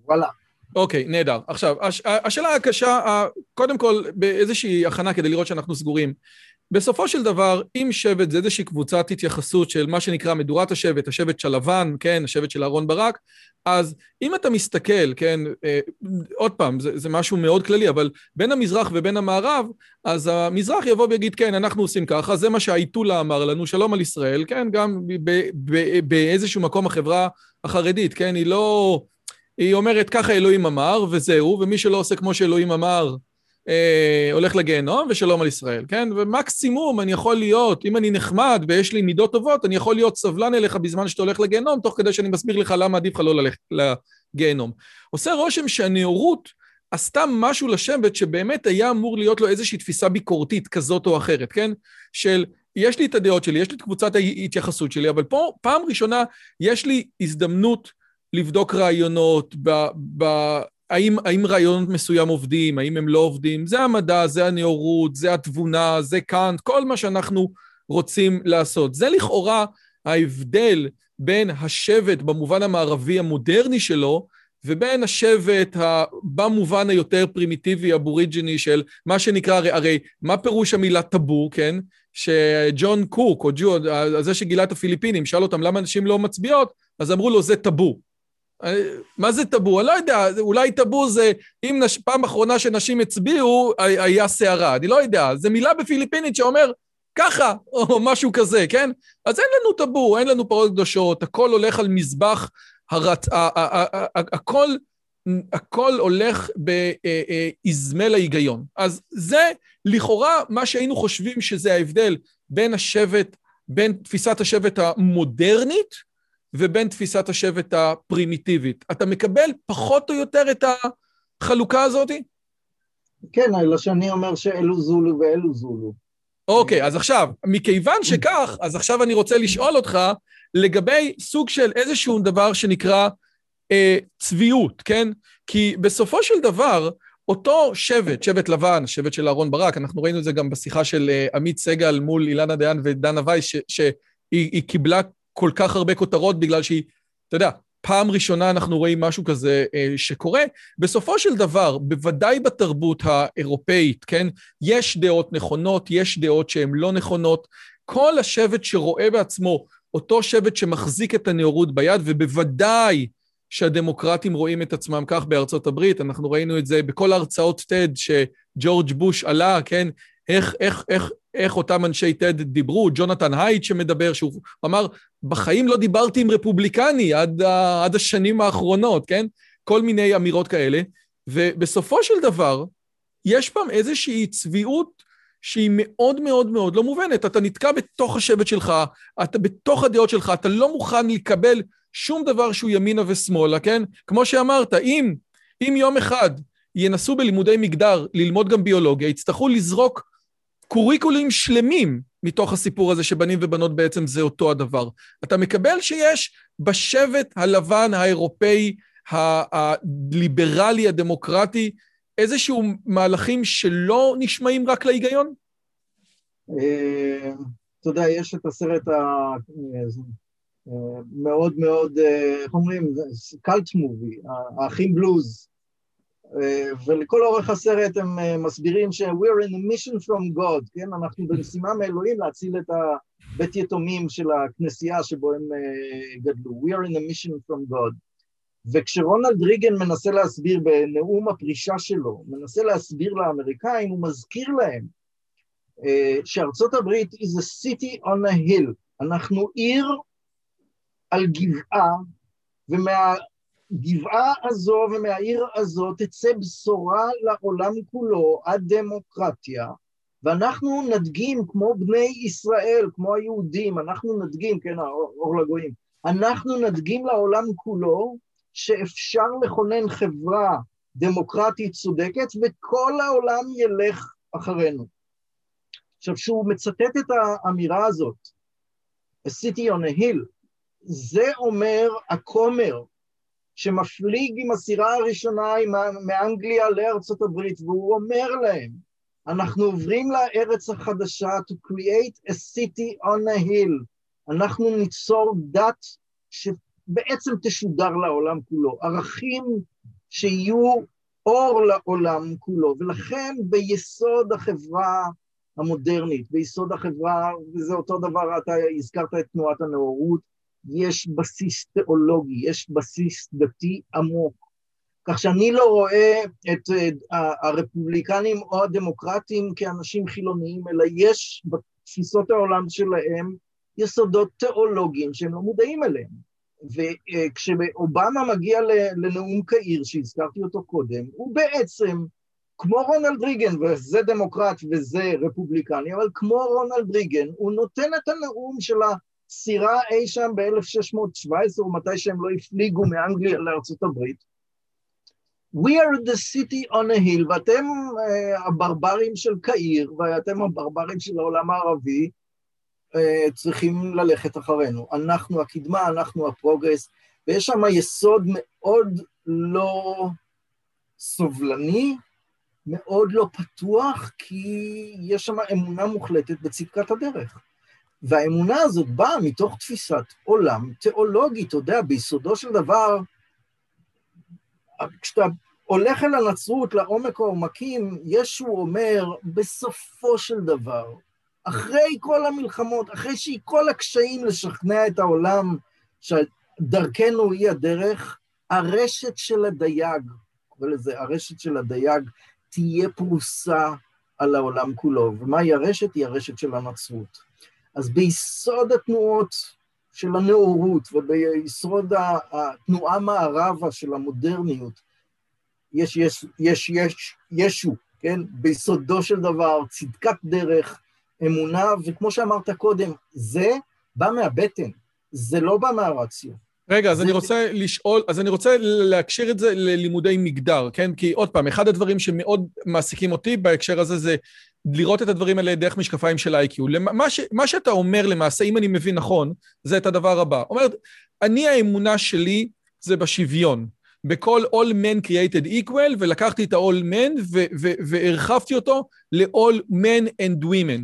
וואלה. אוקיי, נהדר. עכשיו, הש, השאלה הקשה, קודם כל, באיזושהי הכנה כדי לראות שאנחנו סגורים. בסופו של דבר, אם שבט זה איזושהי קבוצת התייחסות של מה שנקרא מדורת השבט, השבט של לבן, כן, השבט של אהרון ברק, אז אם אתה מסתכל, כן, אה, עוד פעם, זה, זה משהו מאוד כללי, אבל בין המזרח ובין המערב, אז המזרח יבוא ויגיד, כן, אנחנו עושים ככה, זה מה שהאייתולה אמר לנו, שלום על ישראל, כן, גם באיזשהו מקום החברה החרדית, כן, היא לא... היא אומרת, ככה אלוהים אמר, וזהו, ומי שלא עושה כמו שאלוהים אמר, אה, הולך לגיהנום, ושלום על ישראל, כן? ומקסימום אני יכול להיות, אם אני נחמד ויש לי מידות טובות, אני יכול להיות סבלן אליך בזמן שאתה הולך לגיהנום, תוך כדי שאני מסביר לך למה עדיף לך לא ללכת לגיהנום. עושה רושם שהנאורות עשתה משהו לשבט שבאמת היה אמור להיות לו איזושהי תפיסה ביקורתית כזאת או אחרת, כן? של יש לי את הדעות שלי, יש לי את קבוצת ההתייחסות שלי, אבל פה פעם ראשונה יש לי הזדמנות לבדוק רעיונות, ב, ב, האם, האם רעיונות מסוים עובדים, האם הם לא עובדים, זה המדע, זה הנאורות, זה התבונה, זה קאנט, כל מה שאנחנו רוצים לעשות. זה לכאורה ההבדל בין השבט במובן המערבי המודרני שלו, ובין השבט במובן היותר פרימיטיבי, אבוריג'יני של מה שנקרא, הרי, הרי מה פירוש המילה טאבו, כן? שג'ון קוק, או ג'ו, זה שגילה את הפיליפינים, שאל אותם למה אנשים לא מצביעות, אז אמרו לו, זה טאבו. מה זה טאבו? אני לא יודע, אולי טאבו זה, אם נש... פעם אחרונה שנשים הצביעו, היה סערה, אני לא יודע. זו מילה בפיליפינית שאומר ככה, או משהו כזה, כן? אז אין לנו טאבו, אין לנו פרות קדושות, הכל הולך על מזבח הרצ... הכל, הכל הולך באזמל ההיגיון. אז זה לכאורה מה שהיינו חושבים שזה ההבדל בין השבט, בין תפיסת השבט המודרנית, ובין תפיסת השבט הפרימיטיבית. אתה מקבל פחות או יותר את החלוקה הזאת? כן, אלא שאני אומר שאלו זולו ואלו זולו. אוקיי, אז עכשיו, מכיוון שכך, אז עכשיו אני רוצה לשאול אותך לגבי סוג של איזשהו דבר שנקרא אה, צביעות, כן? כי בסופו של דבר, אותו שבט, שבט לבן, שבט של אהרן ברק, אנחנו ראינו את זה גם בשיחה של אה, עמית סגל מול אילנה דיין ודנה וייס, שהיא קיבלה כל כך הרבה כותרות בגלל שהיא, אתה יודע, פעם ראשונה אנחנו רואים משהו כזה אה, שקורה. בסופו של דבר, בוודאי בתרבות האירופאית, כן, יש דעות נכונות, יש דעות שהן לא נכונות. כל השבט שרואה בעצמו אותו שבט שמחזיק את הנאורות ביד, ובוודאי שהדמוקרטים רואים את עצמם כך בארצות הברית, אנחנו ראינו את זה בכל הרצאות TED שג'ורג' בוש עלה, כן? איך, איך, איך, איך אותם אנשי TED דיברו, ג'ונתן הייט שמדבר, שהוא אמר, בחיים לא דיברתי עם רפובליקני עד, עד השנים האחרונות, כן? כל מיני אמירות כאלה, ובסופו של דבר, יש פעם איזושהי צביעות שהיא מאוד מאוד מאוד לא מובנת. אתה נתקע בתוך השבט שלך, אתה בתוך הדעות שלך, אתה לא מוכן לקבל שום דבר שהוא ימינה ושמאלה, כן? כמו שאמרת, אם, אם יום אחד ינסו בלימודי מגדר ללמוד גם ביולוגיה, יצטרכו לזרוק קוריקולים שלמים מתוך הסיפור הזה שבנים ובנות בעצם זה אותו הדבר. אתה מקבל שיש בשבט הלבן האירופאי, הליברלי, הדמוקרטי, איזשהו מהלכים שלא נשמעים רק להיגיון? אה, אתה יודע, יש את הסרט המאוד מאוד, אה, איך אומרים, קאלט מובי, האחים בלוז, אה, ולכל אורך הסרט הם מסבירים ש- we're in a mission from God, כן? אנחנו במשימה מאלוהים להציל את הבית יתומים של הכנסייה שבו הם גדלו. We are in a mission from God. וכשרונלד ריגן מנסה להסביר בנאום הפרישה שלו, מנסה להסביר לאמריקאים, הוא מזכיר להם שארצות הברית is a city on a hill, אנחנו עיר על גבעה, ומהגבעה הזו ומהעיר הזו תצא בשורה לעולם כולו, הדמוקרטיה, ואנחנו נדגים כמו בני ישראל, כמו היהודים, אנחנו נדגים, כן, האור לגויים, אנחנו נדגים לעולם כולו שאפשר לכונן חברה דמוקרטית צודקת וכל העולם ילך אחרינו. עכשיו, כשהוא מצטט את האמירה הזאת, city on a hill, זה אומר הכומר שמפליג עם הסירה הראשונה מאנגליה לארצות הברית, והוא אומר להם, אנחנו עוברים לארץ החדשה to create a city on a hill, אנחנו ניצור דת ש... בעצם תשודר לעולם כולו, ערכים שיהיו אור לעולם כולו, ולכן ביסוד החברה המודרנית, ביסוד החברה, וזה אותו דבר, אתה הזכרת את תנועת הנאורות, יש בסיס תיאולוגי, יש בסיס דתי עמוק. כך שאני לא רואה את הרפובליקנים או הדמוקרטים כאנשים חילוניים, אלא יש בתפיסות העולם שלהם יסודות תיאולוגיים שהם לא מודעים אליהם. וכשאובמה מגיע לנאום קהיר, שהזכרתי אותו קודם, הוא בעצם, כמו רונלד ריגן, וזה דמוקרט וזה רפובליקני, אבל כמו רונלד ריגן, הוא נותן את הנאום של הסירה אי שם ב-1617, או מתי שהם לא הפליגו מאנגליה לארצות הברית. We are the city on a hill, ואתם uh, הברברים של קהיר, ואתם הברברים של העולם הערבי, צריכים ללכת אחרינו. אנחנו הקדמה, אנחנו הפרוגרס, ויש שם יסוד מאוד לא סובלני, מאוד לא פתוח, כי יש שם אמונה מוחלטת בצדקת הדרך. והאמונה הזאת באה מתוך תפיסת עולם תיאולוגית, אתה יודע, ביסודו של דבר, כשאתה הולך אל הנצרות לעומק העומקים, ישו אומר, בסופו של דבר, אחרי כל המלחמות, אחרי כל הקשיים לשכנע את העולם שדרכנו היא הדרך, הרשת של הדייג, קורא לזה הרשת של הדייג, תהיה פרוסה על העולם כולו. ומהי הרשת? היא הרשת של הנצרות. אז ביסוד התנועות של הנאורות וביסוד התנועה מערבה של המודרניות, יש, יש, יש, יש, ישו, כן? ביסודו של דבר, צדקת דרך, אמונה, וכמו שאמרת קודם, זה בא מהבטן, זה לא בא מהרציו. רגע, אז אני רוצה לשאול, אז אני רוצה להקשיר את זה ללימודי מגדר, כן? כי עוד פעם, אחד הדברים שמאוד מעסיקים אותי בהקשר הזה זה לראות את הדברים האלה דרך משקפיים של איי-קיו. מה, מה שאתה אומר למעשה, אם אני מבין נכון, זה את הדבר הבא. אומרת, אני האמונה שלי זה בשוויון. בכל all men created equal, ולקחתי את ה-all men והרחבתי אותו ל-all men and women.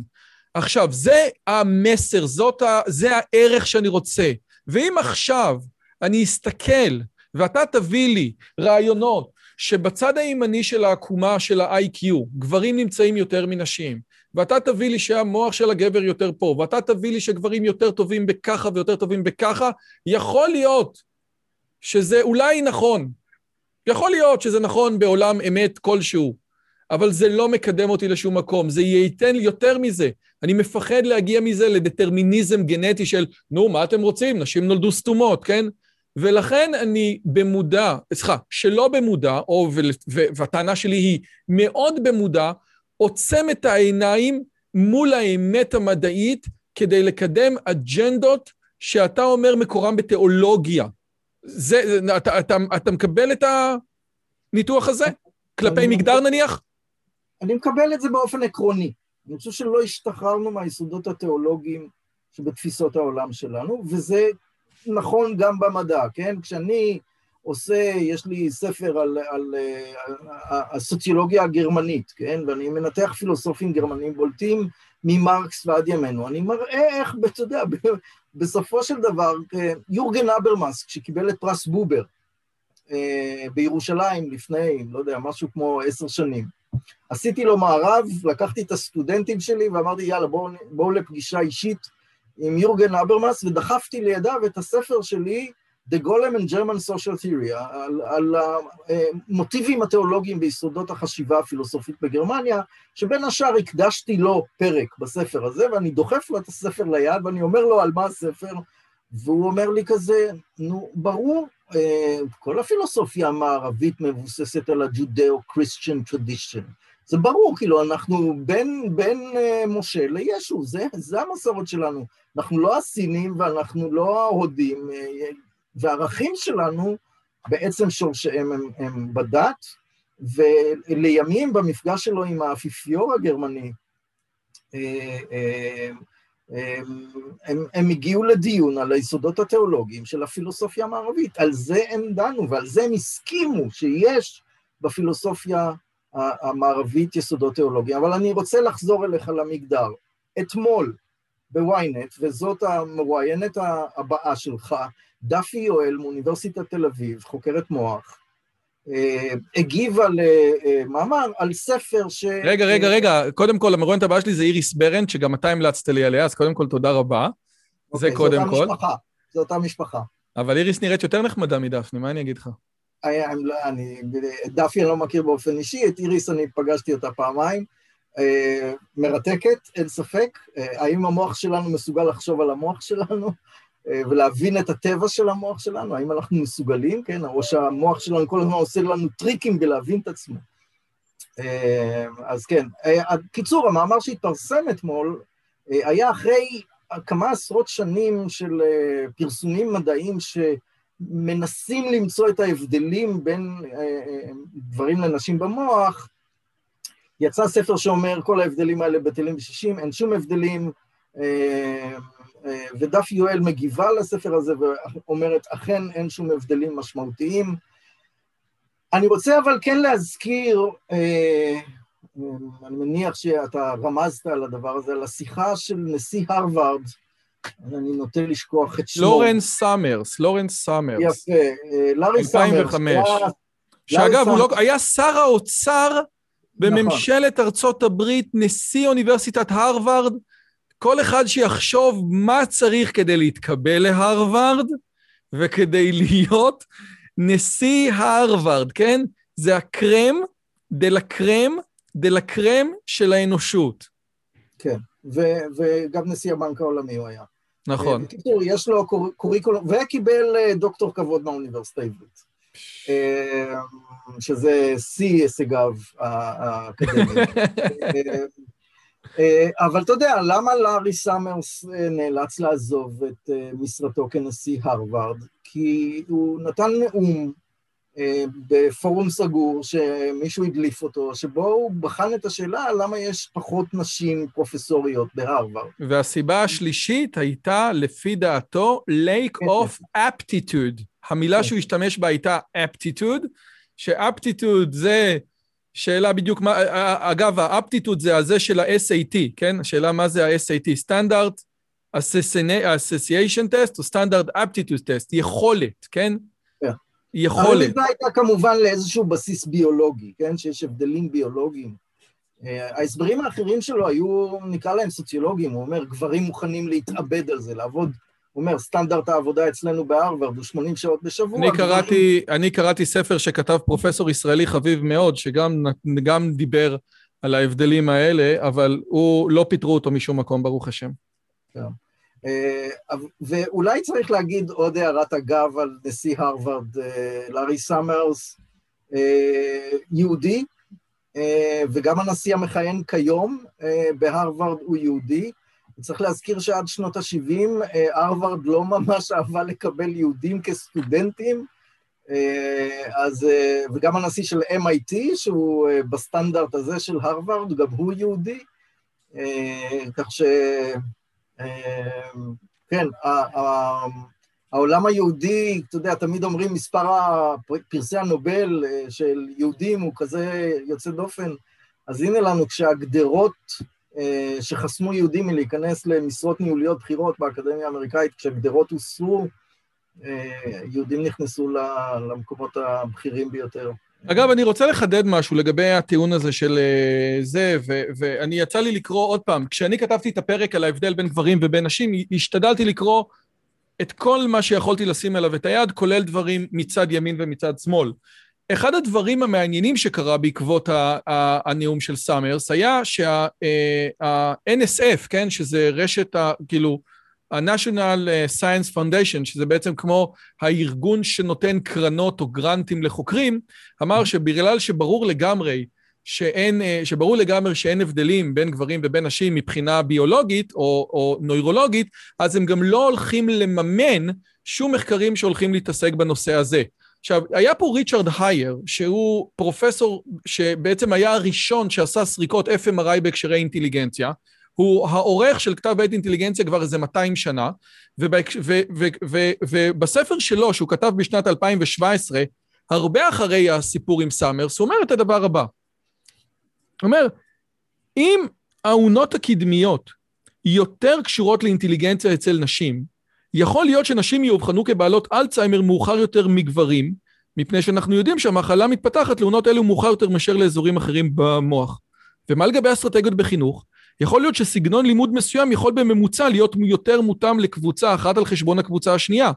עכשיו, זה המסר, זאת ה, זה הערך שאני רוצה. ואם עכשיו אני אסתכל ואתה תביא לי רעיונות שבצד הימני של העקומה של ה-IQ, גברים נמצאים יותר מנשים, ואתה תביא לי שהמוח של הגבר יותר פה, ואתה תביא לי שגברים יותר טובים בככה ויותר טובים בככה, יכול להיות שזה אולי נכון. יכול להיות שזה נכון בעולם אמת כלשהו, אבל זה לא מקדם אותי לשום מקום, זה ייתן לי יותר מזה. אני מפחד להגיע מזה לדטרמיניזם גנטי של, נו, מה אתם רוצים? נשים נולדו סתומות, כן? ולכן אני במודע, סליחה, שלא במודע, או, והטענה שלי היא מאוד במודע, עוצם את העיניים מול האמת המדעית כדי לקדם אג'נדות שאתה אומר מקורם בתיאולוגיה. זה, אתה, אתה, אתה מקבל את הניתוח הזה? כלפי מגדר נניח? אני מקבל את זה באופן עקרוני. אני חושב שלא השתחררנו מהיסודות התיאולוגיים שבתפיסות העולם שלנו, וזה נכון גם במדע, כן? כשאני עושה, יש לי ספר על, על, על, על הסוציולוגיה הגרמנית, כן? ואני מנתח פילוסופים גרמנים בולטים ממרקס ועד ימינו. אני מראה איך, אתה יודע, בסופו של דבר, יורגן אברמאס, כשקיבל את פרס בובר אה, בירושלים לפני, לא יודע, משהו כמו עשר שנים, עשיתי לו מערב, לקחתי את הסטודנטים שלי ואמרתי, יאללה, בואו בוא לפגישה אישית עם יורגן אברמאס, ודחפתי לידיו את הספר שלי, The Golem and German Social Theory, על, על המוטיבים התיאולוגיים ביסודות החשיבה הפילוסופית בגרמניה, שבין השאר הקדשתי לו פרק בספר הזה, ואני דוחף לו את הספר ליד, ואני אומר לו על מה הספר, והוא אומר לי כזה, נו, ברור, אה, כל הפילוסופיה המערבית מבוססת על ה-Judeo-Christian tradition. זה ברור, כאילו, אנחנו בין, בין uh, משה לישו, זה, זה המסורת שלנו. אנחנו לא הסינים ואנחנו לא ההודים, uh, והערכים שלנו בעצם שורשיהם הם, הם בדת, ולימים במפגש שלו עם האפיפיור הגרמני, הם, הם, הגיעו לדיון על היסודות התיאולוגיים של הפילוסופיה המערבית. על זה הם דנו ועל זה הם הסכימו שיש בפילוסופיה המערבית יסודות תיאולוגיים. אבל אני רוצה לחזור אליך למגדר. אתמול בוויינט, וזאת המרואיינת הבאה שלך, דפי יואל מאוניברסיטת תל אביב, חוקרת מוח, הגיבה למאמר על ספר ש... רגע, רגע, רגע, קודם כל, המרואיינת הבאה שלי זה איריס ברנט, שגם אתה המלצת לי עליה, אז קודם כל, תודה רבה. זה אוקיי, קודם כל. משפחה, זו אותה משפחה. אבל איריס נראית יותר נחמדה מדפני, מה אני אגיד לך? לא, אני, דפי אני לא מכיר באופן אישי, את איריס אני פגשתי אותה פעמיים. אה, מרתקת, אין ספק. אה, האם המוח שלנו מסוגל לחשוב על המוח שלנו? אה, ולהבין את הטבע של המוח שלנו, האם אנחנו מסוגלים, כן, או שהמוח שלנו כל הזמן עושה לנו טריקים בלהבין את עצמו. אה, אז כן, אה, קיצור, המאמר שהתפרסם אתמול היה אחרי כמה עשרות שנים של פרסומים מדעיים שמנסים למצוא את ההבדלים בין גברים לנשים במוח, יצא ספר שאומר כל ההבדלים האלה בטלים ושישים, אין שום הבדלים, ודף יואל מגיבה לספר הזה ואומרת, אכן אין שום הבדלים משמעותיים. אני רוצה אבל כן להזכיר, אה, אני מניח שאתה רמזת על הדבר הזה, על השיחה של נשיא הרווארד, אני נוטה לשכוח את שמו. לורנס סאמרס, לורנס סאמרס. יפה, אה, לארי סאמרס. 2005. שאגב, הוא לא, היה שר האוצר בממשלת נכון. ארצות הברית, נשיא אוניברסיטת הרווארד, כל אחד שיחשוב מה צריך כדי להתקבל להרווארד וכדי להיות נשיא הרווארד, כן? זה ה crème de la crème de la crème של האנושות. כן, ו- וגם נשיא הבנק העולמי הוא היה. נכון. בקיצור, יש לו קוריקולום, וקיבל אה, דוקטור כבוד מהאוניברסיטה העברית. אה, שזה שיא הישגיו האקדמיים. אה, אבל אתה יודע, למה לארי סאמרס אה, נאלץ לעזוב את אה, משרתו כנשיא הרווארד? כי הוא נתן נאום בפורום סגור שמישהו הדליף אותו, שבו הוא בחן את השאלה למה יש פחות נשים פרופסוריות בהרווארד. והסיבה השלישית הייתה, לפי דעתו, lack כן, of aptitude. המילה כן. שהוא השתמש בה הייתה aptitude, ש aptitude זה שאלה בדיוק מה, אגב, ה aptitude זה הזה של ה-SAT, כן? השאלה מה זה ה-SAT, סטנדרט Association Test או סטנדרט אפטיטוד טסט, יכולת, כן? כן. יכולת. אבל הייתה כמובן לאיזשהו בסיס ביולוגי, כן? שיש הבדלים ביולוגיים. אה, ההסברים האחרים שלו היו, נקרא להם סוציולוגיים, הוא אומר, גברים מוכנים להתאבד על זה, לעבוד הוא אומר, סטנדרט העבודה אצלנו בהרווארד הוא 80 שעות בשבוע. אני קראתי, אני קראתי ספר שכתב פרופסור ישראלי חביב מאוד, שגם דיבר על ההבדלים האלה, אבל הוא, לא פיטרו אותו משום מקום, ברוך השם. כן. אה, ואולי צריך להגיד עוד הערת אגב על נשיא הרווארד, אה, לארי סאמרס, אה, יהודי, וגם הנשיא המכהן כיום בהרווארד הוא יהודי. צריך להזכיר שעד שנות ה-70 אה, הרווארד לא ממש אהבה לקבל יהודים כסטודנטים, אה, אז, אה, וגם הנשיא של MIT, שהוא בסטנדרט הזה של הרווארד, גם הוא יהודי, כך ש... כן, העולם היהודי, אתה יודע, תמיד אומרים מספר פרסי הנובל של יהודים הוא כזה יוצא דופן, אז הנה לנו, כשהגדרות שחסמו יהודים מלהיכנס למשרות ניהוליות בכירות באקדמיה האמריקאית, כשהגדרות הוסרו, אה, יהודים נכנסו למקומות הבכירים ביותר. אגב, אני רוצה לחדד משהו לגבי הטיעון הזה של אה, זה, ו- ואני יצא לי לקרוא עוד פעם, כשאני כתבתי את הפרק על ההבדל בין גברים ובין נשים, השתדלתי לקרוא את כל מה שיכולתי לשים עליו את היד, כולל דברים מצד ימין ומצד שמאל. אחד הדברים המעניינים שקרה בעקבות הנאום של סאמרס היה שה-NSF, אה, כן, שזה רשת, כאילו, ה-National Science Foundation, שזה בעצם כמו הארגון שנותן קרנות או גרנטים לחוקרים, אמר שבגלל שברור לגמרי שאין, אה, שברור לגמרי שאין הבדלים בין גברים ובין נשים מבחינה ביולוגית או, או נוירולוגית, אז הם גם לא הולכים לממן שום מחקרים שהולכים להתעסק בנושא הזה. עכשיו, היה פה ריצ'רד הייר, שהוא פרופסור שבעצם היה הראשון שעשה סריקות FMRI בהקשרי אינטליגנציה. הוא העורך של כתב עת אינטליגנציה כבר איזה 200 שנה, ובספר שלו, שהוא כתב בשנת 2017, הרבה אחרי הסיפור עם סאמרס, הוא אומר את הדבר הבא. הוא אומר, אם האונות הקדמיות יותר קשורות לאינטליגנציה אצל נשים, יכול להיות שנשים יאובחנו כבעלות אלצהיימר מאוחר יותר מגברים, מפני שאנחנו יודעים שהמחלה מתפתחת לעונות אלו מאוחר יותר מאשר לאזורים אחרים במוח. ומה לגבי אסטרטגיות בחינוך? יכול להיות שסגנון לימוד מסוים יכול בממוצע להיות יותר מותאם לקבוצה אחת על חשבון הקבוצה השנייה.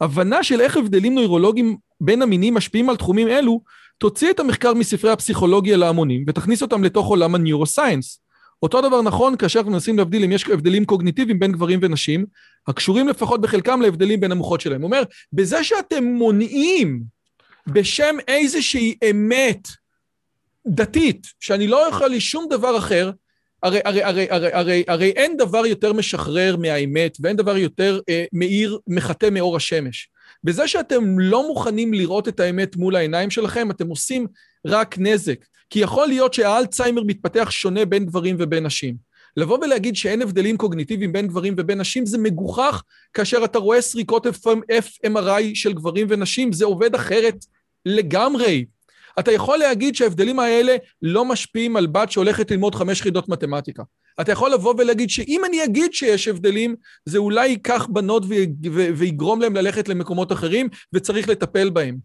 הבנה של איך הבדלים נוירולוגיים בין המינים משפיעים על תחומים אלו, תוציא את המחקר מספרי הפסיכולוגיה להמונים ותכניס אותם לתוך עולם הניורוסיינס. אותו דבר נכון כאשר אנחנו מנסים להבדיל אם יש הבדלים קוגניטיביים בין גברים ונשים, הקשורים לפחות בחלקם להבדלים בין המוחות שלהם. הוא אומר, בזה שאתם מונעים בשם איזושהי אמת דתית, שאני לא יכול לשום דבר אחר, הרי, הרי, הרי, הרי, הרי, הרי אין דבר יותר משחרר מהאמת ואין דבר יותר אה, מאיר, מחטא מאור השמש. בזה שאתם לא מוכנים לראות את האמת מול העיניים שלכם, אתם עושים רק נזק. כי יכול להיות שהאלצהיימר מתפתח שונה בין גברים ובין נשים. לבוא ולהגיד שאין הבדלים קוגניטיביים בין גברים ובין נשים זה מגוחך כאשר אתה רואה סריקות FMRI של גברים ונשים, זה עובד אחרת לגמרי. אתה יכול להגיד שההבדלים האלה לא משפיעים על בת שהולכת ללמוד חמש חידות מתמטיקה. אתה יכול לבוא ולהגיד שאם אני אגיד שיש הבדלים, זה אולי ייקח בנות ויגרום להם ללכת למקומות אחרים, וצריך לטפל בהם.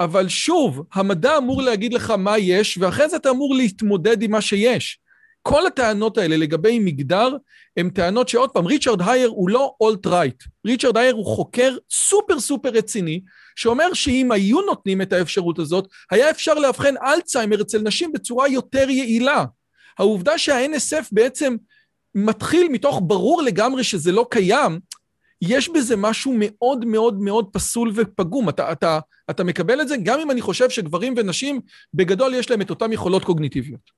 אבל שוב, המדע אמור להגיד לך מה יש, ואחרי זה אתה אמור להתמודד עם מה שיש. כל הטענות האלה לגבי מגדר הן טענות שעוד פעם, ריצ'רד הייר הוא לא alt-right. ריצ'רד הייר הוא חוקר super super רציני, שאומר שאם היו נותנים את האפשרות הזאת, היה אפשר לאבחן אלצהיימר אצל נשים בצורה יותר יעילה. העובדה שה-NSF בעצם מתחיל מתוך ברור לגמרי שזה לא קיים, יש בזה משהו מאוד מאוד מאוד פסול ופגום. אתה, אתה, אתה מקבל את זה גם אם אני חושב שגברים ונשים, בגדול יש להם את אותן יכולות קוגניטיביות.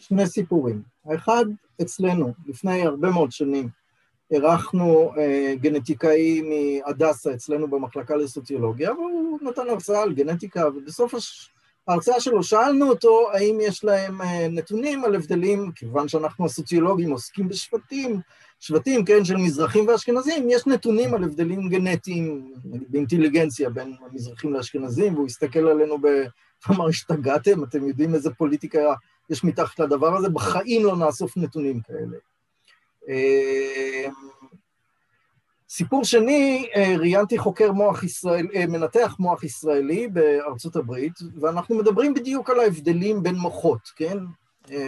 שני סיפורים. האחד, אצלנו, לפני הרבה מאוד שנים, אירחנו אה, גנטיקאי מהדסה אצלנו במחלקה לסוציולוגיה, והוא נתן הרצאה על גנטיקה, ובסוף הש... ההרצאה שלו שאלנו אותו האם יש להם אה, נתונים על הבדלים, כיוון שאנחנו הסוציולוגים עוסקים בשבטים, שבטים, כן, של מזרחים ואשכנזים, יש נתונים על הבדלים גנטיים באינטליגנציה בין המזרחים לאשכנזים, והוא הסתכל עלינו ואמר, השתגעתם, אתם יודעים איזה פוליטיקה יש מתחת לדבר הזה, בחיים לא נאסוף נתונים כאלה. אה, סיפור שני, אה, ראיינתי חוקר מוח ישראל, אה, מנתח מוח ישראלי בארצות הברית, ואנחנו מדברים בדיוק על ההבדלים בין מוחות, כן?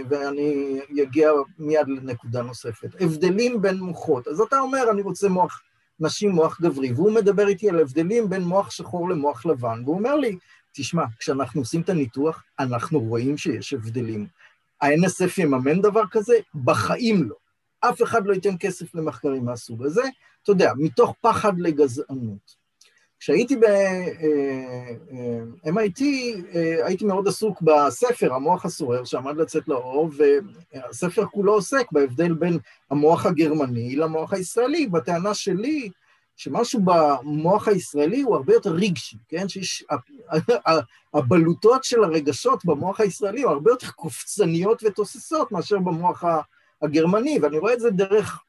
ואני אגיע מיד לנקודה נוספת. הבדלים בין מוחות. אז אתה אומר, אני רוצה מוח נשי, מוח גברי, והוא מדבר איתי על הבדלים בין מוח שחור למוח לבן, והוא אומר לי, תשמע, כשאנחנו עושים את הניתוח, אנחנו רואים שיש הבדלים. ה-NSF יממן דבר כזה? בחיים לא. אף אחד לא ייתן כסף למחקרים מהסוג הזה, אתה יודע, מתוך פחד לגזענות. כשהייתי ב-MIT, אה, הייתי מאוד עסוק בספר, המוח הסורר, שעמד לצאת לאור, והספר כולו עוסק בהבדל בין המוח הגרמני למוח הישראלי. בטענה שלי, שמשהו במוח הישראלי הוא הרבה יותר רגשי, כן? שיש... הבלוטות של הרגשות במוח הישראלי הן הרבה יותר קופצניות ותוססות מאשר במוח הגרמני, ואני רואה את זה דרך,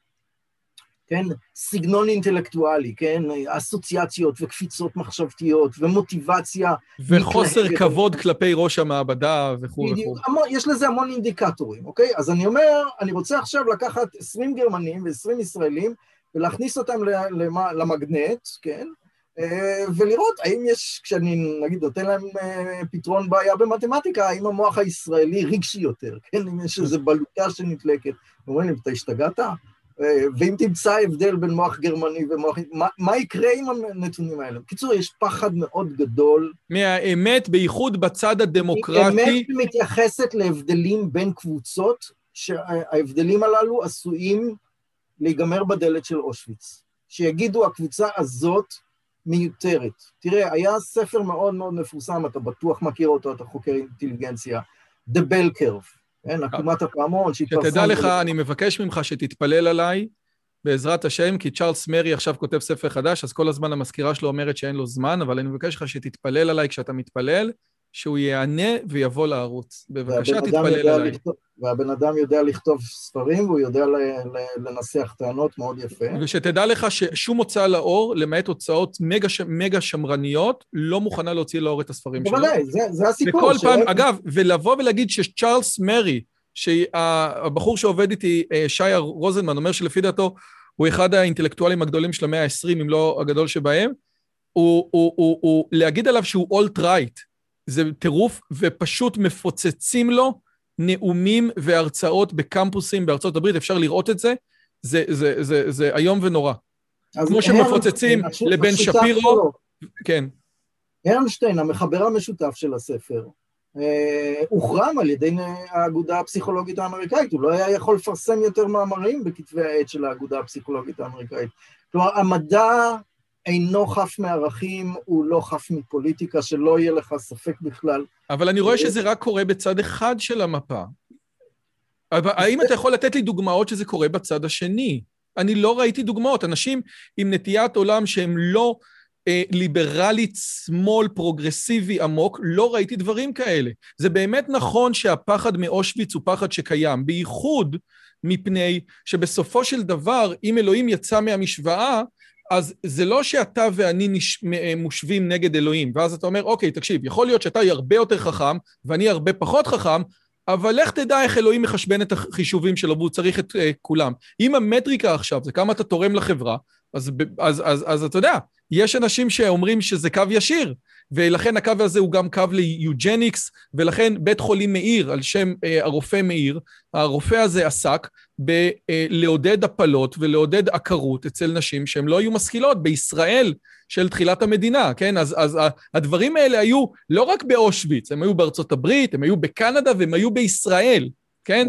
כן, סגנון אינטלקטואלי, כן? אסוציאציות וקפיצות מחשבתיות ומוטיבציה. וחוסר. כבוד כלפי ראש המעבדה וכו' וכו'. יש לזה המון אינדיקטורים, אוקיי? אז אני אומר, אני רוצה עכשיו לקחת 20 גרמנים ו-20 ישראלים, ולהכניס אותם למגנט, כן? אה, ולראות האם יש, כשאני נגיד נותן להם אה, פתרון בעיה במתמטיקה, האם המוח הישראלי רגשי יותר, כן? אם יש איזו בלוטה שנתלקת. אומרים לי, אתה השתגעת? אה, ואם תמצא הבדל בין מוח גרמני ומוח... מה, מה יקרה עם הנתונים האלה? בקיצור, יש פחד מאוד גדול. מהאמת, בייחוד בצד הדמוקרטי. אמת מתייחסת להבדלים בין קבוצות, שההבדלים הללו עשויים להיגמר בדלת של אושוויץ. שיגידו, הקבוצה הזאת מיותרת. תראה, היה ספר מאוד מאוד מפורסם, אתה בטוח מכיר אותו, אתה חוקר אינטליגנציה, The Bell Curve, כן, עקומת הפעמון שהתפרסם... שתדע לך, אני מבקש ממך שתתפלל עליי, בעזרת השם, כי צ'ארלס מרי עכשיו כותב ספר חדש, אז כל הזמן המזכירה שלו אומרת שאין לו זמן, אבל אני מבקש לך שתתפלל עליי כשאתה מתפלל, שהוא יענה ויבוא לערוץ. בבקשה, תתפלל עליי. לכתוב, והבן אדם יודע לכתוב ספרים, והוא יודע לנסח טענות מאוד יפה. ושתדע לך ששום הוצאה לאור, למעט הוצאות מגה, מגה שמרניות, לא מוכנה להוציא לאור את הספרים שלו. בוודאי, זה, זה הסיפור. וכל פעם, אגב, ולבוא ולהגיד שצ'ארלס מרי, שהבחור שעובד איתי, אה, שי רוזנמן, אומר שלפי דעתו, הוא אחד האינטלקטואלים הגדולים של המאה ה-20, אם לא הגדול שבהם, הוא, הוא, הוא, הוא, להגיד עליו שהוא אולט-רייט, זה טירוף, ופשוט מפוצצים לו נאומים והרצאות בקמפוסים בארצות הברית, אפשר לראות את זה, זה, זה, זה, זה איום ונורא. כמו שמפוצצים לבן שפירו, שלו. כן. הרנשטיין, המחבר המשותף של הספר, אה, הוחרם על ידי האגודה הפסיכולוגית האמריקאית, הוא לא היה יכול לפרסם יותר מאמרים בכתבי העת של האגודה הפסיכולוגית האמריקאית. כלומר, המדע אינו חף מערכים, הוא לא חף מפוליטיקה, שלא יהיה לך ספק בכלל. אבל אני רואה שזה רק קורה בצד אחד של המפה. אבל האם אתה יכול לתת לי דוגמאות שזה קורה בצד השני? אני לא ראיתי דוגמאות. אנשים עם נטיית עולם שהם לא אה, ליברלית, שמאל, פרוגרסיבי עמוק, לא ראיתי דברים כאלה. זה באמת נכון שהפחד מאושוויץ הוא פחד שקיים, בייחוד מפני שבסופו של דבר, אם אלוהים יצא מהמשוואה, אז זה לא שאתה ואני נש... מושבים נגד אלוהים, ואז אתה אומר, אוקיי, תקשיב, יכול להיות שאתה הרבה יותר חכם ואני הרבה פחות חכם, אבל לך תדע איך אלוהים מחשבן את החישובים שלו, והוא צריך את uh, כולם. אם המטריקה עכשיו זה כמה אתה תורם לחברה, אז, אז, אז, אז, אז אתה יודע, יש אנשים שאומרים שזה קו ישיר, ולכן הקו הזה הוא גם קו ליוג'ניקס, ולכן בית חולים מאיר, על שם אה, הרופא מאיר, הרופא הזה עסק בלעודד הפלות ולעודד עקרות אצל נשים שהן לא היו משכילות בישראל של תחילת המדינה, כן? אז, אז הדברים האלה היו לא רק באושוויץ, הם היו בארצות הברית, הם היו בקנדה והם היו בישראל, כן?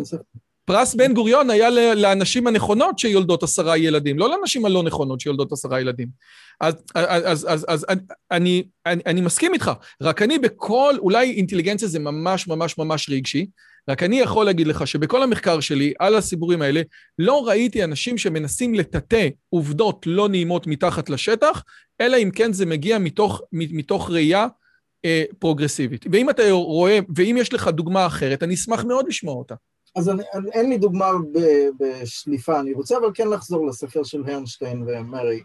פרס בן גוריון היה לאנשים הנכונות שיולדות עשרה ילדים, לא לאנשים הלא נכונות שיולדות עשרה ילדים. אז, אז, אז, אז אני, אני, אני מסכים איתך, רק אני בכל, אולי אינטליגנציה זה ממש ממש ממש רגשי, רק אני יכול להגיד לך שבכל המחקר שלי על הסיפורים האלה, לא ראיתי אנשים שמנסים לטאטא עובדות לא נעימות מתחת לשטח, אלא אם כן זה מגיע מתוך, מתוך ראייה אה, פרוגרסיבית. ואם אתה רואה, ואם יש לך דוגמה אחרת, אני אשמח מאוד לשמוע אותה. אז אני, אין לי דוגמה בשליפה, אני רוצה אבל כן לחזור לספר של הרנשטיין ומרי.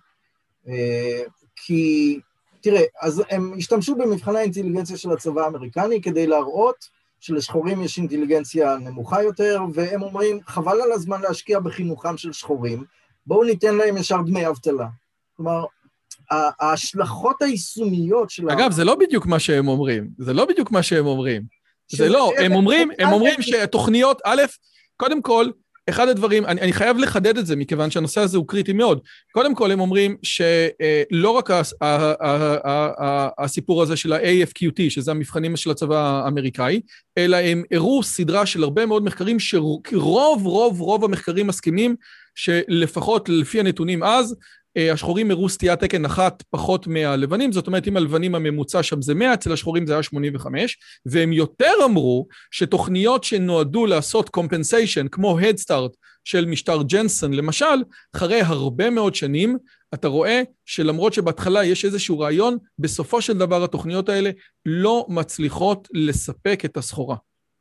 אה, כי, תראה, אז הם השתמשו במבחני האינטליגנציה של הצבא האמריקני כדי להראות שלשחורים יש אינטליגנציה נמוכה יותר, והם אומרים, חבל על הזמן להשקיע בחינוכם של שחורים, בואו ניתן להם ישר דמי אבטלה. כלומר, ההשלכות היישומיות של... אגב, זה לא בדיוק מה שהם אומרים. זה לא בדיוק מה שהם אומרים. זה לא, הם אומרים, הם אומרים שתוכניות, א', קודם כל, אחד הדברים, אני, אני חייב לחדד את זה, מכיוון שהנושא הזה הוא קריטי מאוד. קודם כל, הם אומרים שלא רק הסיפור הזה של ה-AFQT, שזה המבחנים של הצבא האמריקאי, אלא הם הראו סדרה של הרבה מאוד מחקרים שרוב, רוב, רוב המחקרים מסכימים שלפחות לפי הנתונים אז, אה, השחורים הראו סטיית תקן אחת פחות מהלבנים, זאת אומרת אם הלבנים הממוצע שם זה 100, אצל השחורים זה היה 85, והם יותר אמרו שתוכניות שנועדו לעשות קומפנסיישן, כמו הדסטארט של משטר ג'נסון למשל, אחרי הרבה מאוד שנים, אתה רואה שלמרות שבהתחלה יש איזשהו רעיון, בסופו של דבר התוכניות האלה לא מצליחות לספק את הסחורה.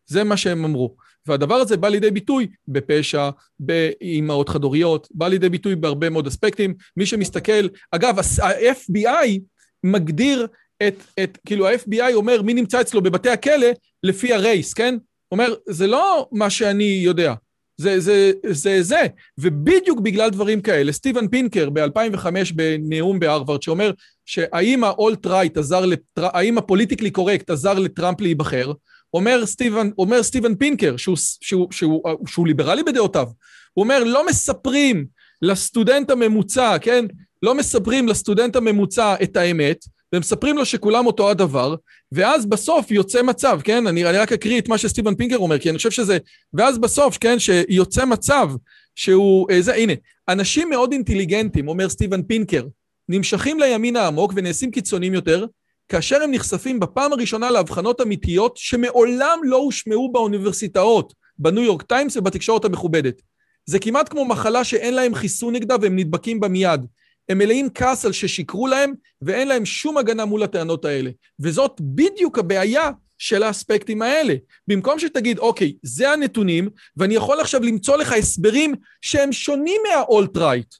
זה מה שהם אמרו. והדבר הזה בא לידי ביטוי בפשע, באימהות חד-הוריות, בא לידי ביטוי בהרבה מאוד אספקטים. מי שמסתכל, אגב, ה-FBI מגדיר את, את, כאילו ה-FBI אומר מי נמצא אצלו בבתי הכלא לפי ה race, כן? אומר, זה לא מה שאני יודע, זה זה, זה זה. ובדיוק בגלל דברים כאלה, סטיבן פינקר ב-2005 בנאום בהרווארד, שאומר שהאם ה alt-right עזר, לטר... האם ה politically correct עזר לטראמפ להיבחר, אומר סטיבן, אומר סטיבן פינקר, שהוא, שהוא, שהוא, שהוא, שהוא ליברלי בדעותיו, הוא אומר, לא מספרים לסטודנט הממוצע, כן? לא מספרים לסטודנט הממוצע את האמת, ומספרים לו שכולם אותו הדבר, ואז בסוף יוצא מצב, כן? אני, אני רק אקריא את מה שסטיבן פינקר אומר, כי אני חושב שזה... ואז בסוף, כן, שיוצא מצב שהוא... אה, זה, הנה, אנשים מאוד אינטליגנטים, אומר סטיבן פינקר, נמשכים לימין העמוק ונעשים קיצוניים יותר, כאשר הם נחשפים בפעם הראשונה להבחנות אמיתיות שמעולם לא הושמעו באוניברסיטאות, בניו יורק טיימס ובתקשורת המכובדת. זה כמעט כמו מחלה שאין להם חיסון נגדה והם נדבקים בה מיד. הם מלאים כעס על ששיקרו להם ואין להם שום הגנה מול הטענות האלה. וזאת בדיוק הבעיה של האספקטים האלה. במקום שתגיד, אוקיי, זה הנתונים, ואני יכול עכשיו למצוא לך הסברים שהם שונים מהאולט-רייט.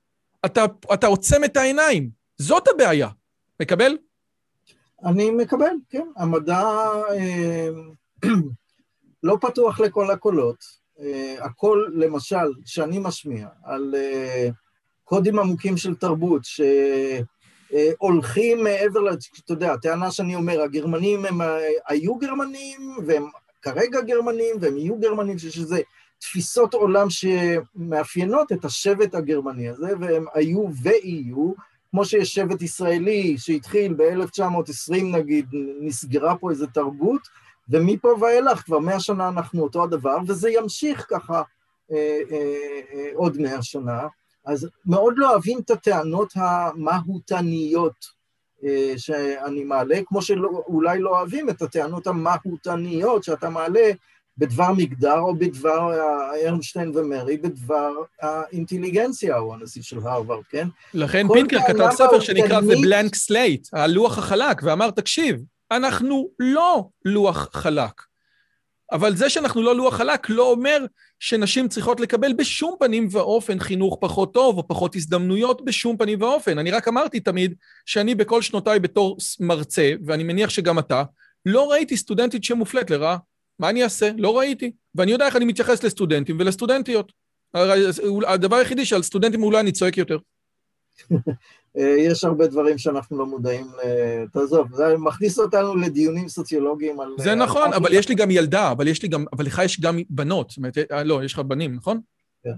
אתה, אתה עוצם את העיניים. זאת הבעיה. מקבל? אני מקבל, כן. המדע אה, לא פתוח לכל הקולות. אה, הקול, למשל, שאני משמיע על אה, קודים עמוקים של תרבות, שהולכים מעבר, אתה יודע, הטענה שאני אומר, הגרמנים הם היו גרמנים, והם כרגע גרמנים, והם יהיו גרמנים, שיש איזה תפיסות עולם שמאפיינות את השבט הגרמני הזה, והם היו ויהיו, כמו שיש שבט ישראלי שהתחיל ב-1920 נגיד, נסגרה פה איזו תרבות, ומפה ואילך כבר מאה שנה אנחנו אותו הדבר, וזה ימשיך ככה אה, אה, אה, עוד מאה שנה. אז מאוד לא אוהבים את הטענות המהותניות אה, שאני מעלה, כמו שאולי לא אוהבים את הטענות המהותניות שאתה מעלה בדבר מגדר או בדבר ארנשטיין ומרי, בדבר האינטליגנציה, הוא הנשיא של הרווארד, כן? לכן פינקר כתב ספר שנקרא The Blank Slate, הלוח החלק, ואמר, תקשיב, אנחנו לא לוח חלק. אבל זה שאנחנו לא לוח חלק לא אומר שנשים צריכות לקבל בשום פנים ואופן חינוך פחות טוב או פחות הזדמנויות בשום פנים ואופן. אני רק אמרתי תמיד שאני בכל שנותיי בתור מרצה, ואני מניח שגם אתה, לא ראיתי סטודנטית שמופלית לרעה. מה אני אעשה? לא ראיתי. ואני יודע איך אני מתייחס לסטודנטים ולסטודנטיות. הדבר היחידי שעל סטודנטים אולי אני צועק יותר. יש הרבה דברים שאנחנו לא מודעים, תעזוב, זה מכניס אותנו לדיונים סוציולוגיים על... זה נכון, אבל יש לי גם ילדה, אבל יש לי גם, אבל לך יש גם בנות, זאת אומרת, אה, לא, יש לך בנים, נכון? כן,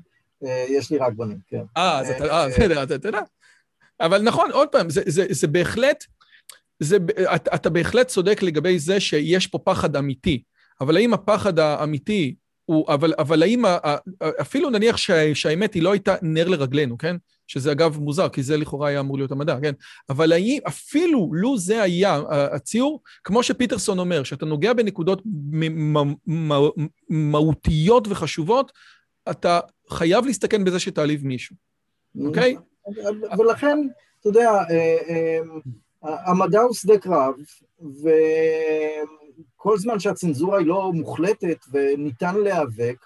אה, יש לי רק בנים, כן. אה, אז אתה, אה, בסדר, אתה יודע. אבל נכון, עוד פעם, זה בהחלט, אתה בהחלט צודק לגבי זה שיש פה פחד אמיתי. אבל האם הפחד האמיתי הוא, אבל, אבל האם, אפילו נניח שה, שהאמת היא לא הייתה נר לרגלינו, כן? שזה אגב מוזר, כי זה לכאורה היה אמור להיות המדע, כן? אבל האם, אפילו לו זה היה הציור, כמו שפיטרסון אומר, שאתה נוגע בנקודות מהותיות וחשובות, אתה חייב להסתכן בזה שתעליב מישהו, אוקיי? ולכן, אתה יודע, אה, אה, המדע הוא שדה קרב, וכל זמן שהצנזורה היא לא מוחלטת וניתן להיאבק,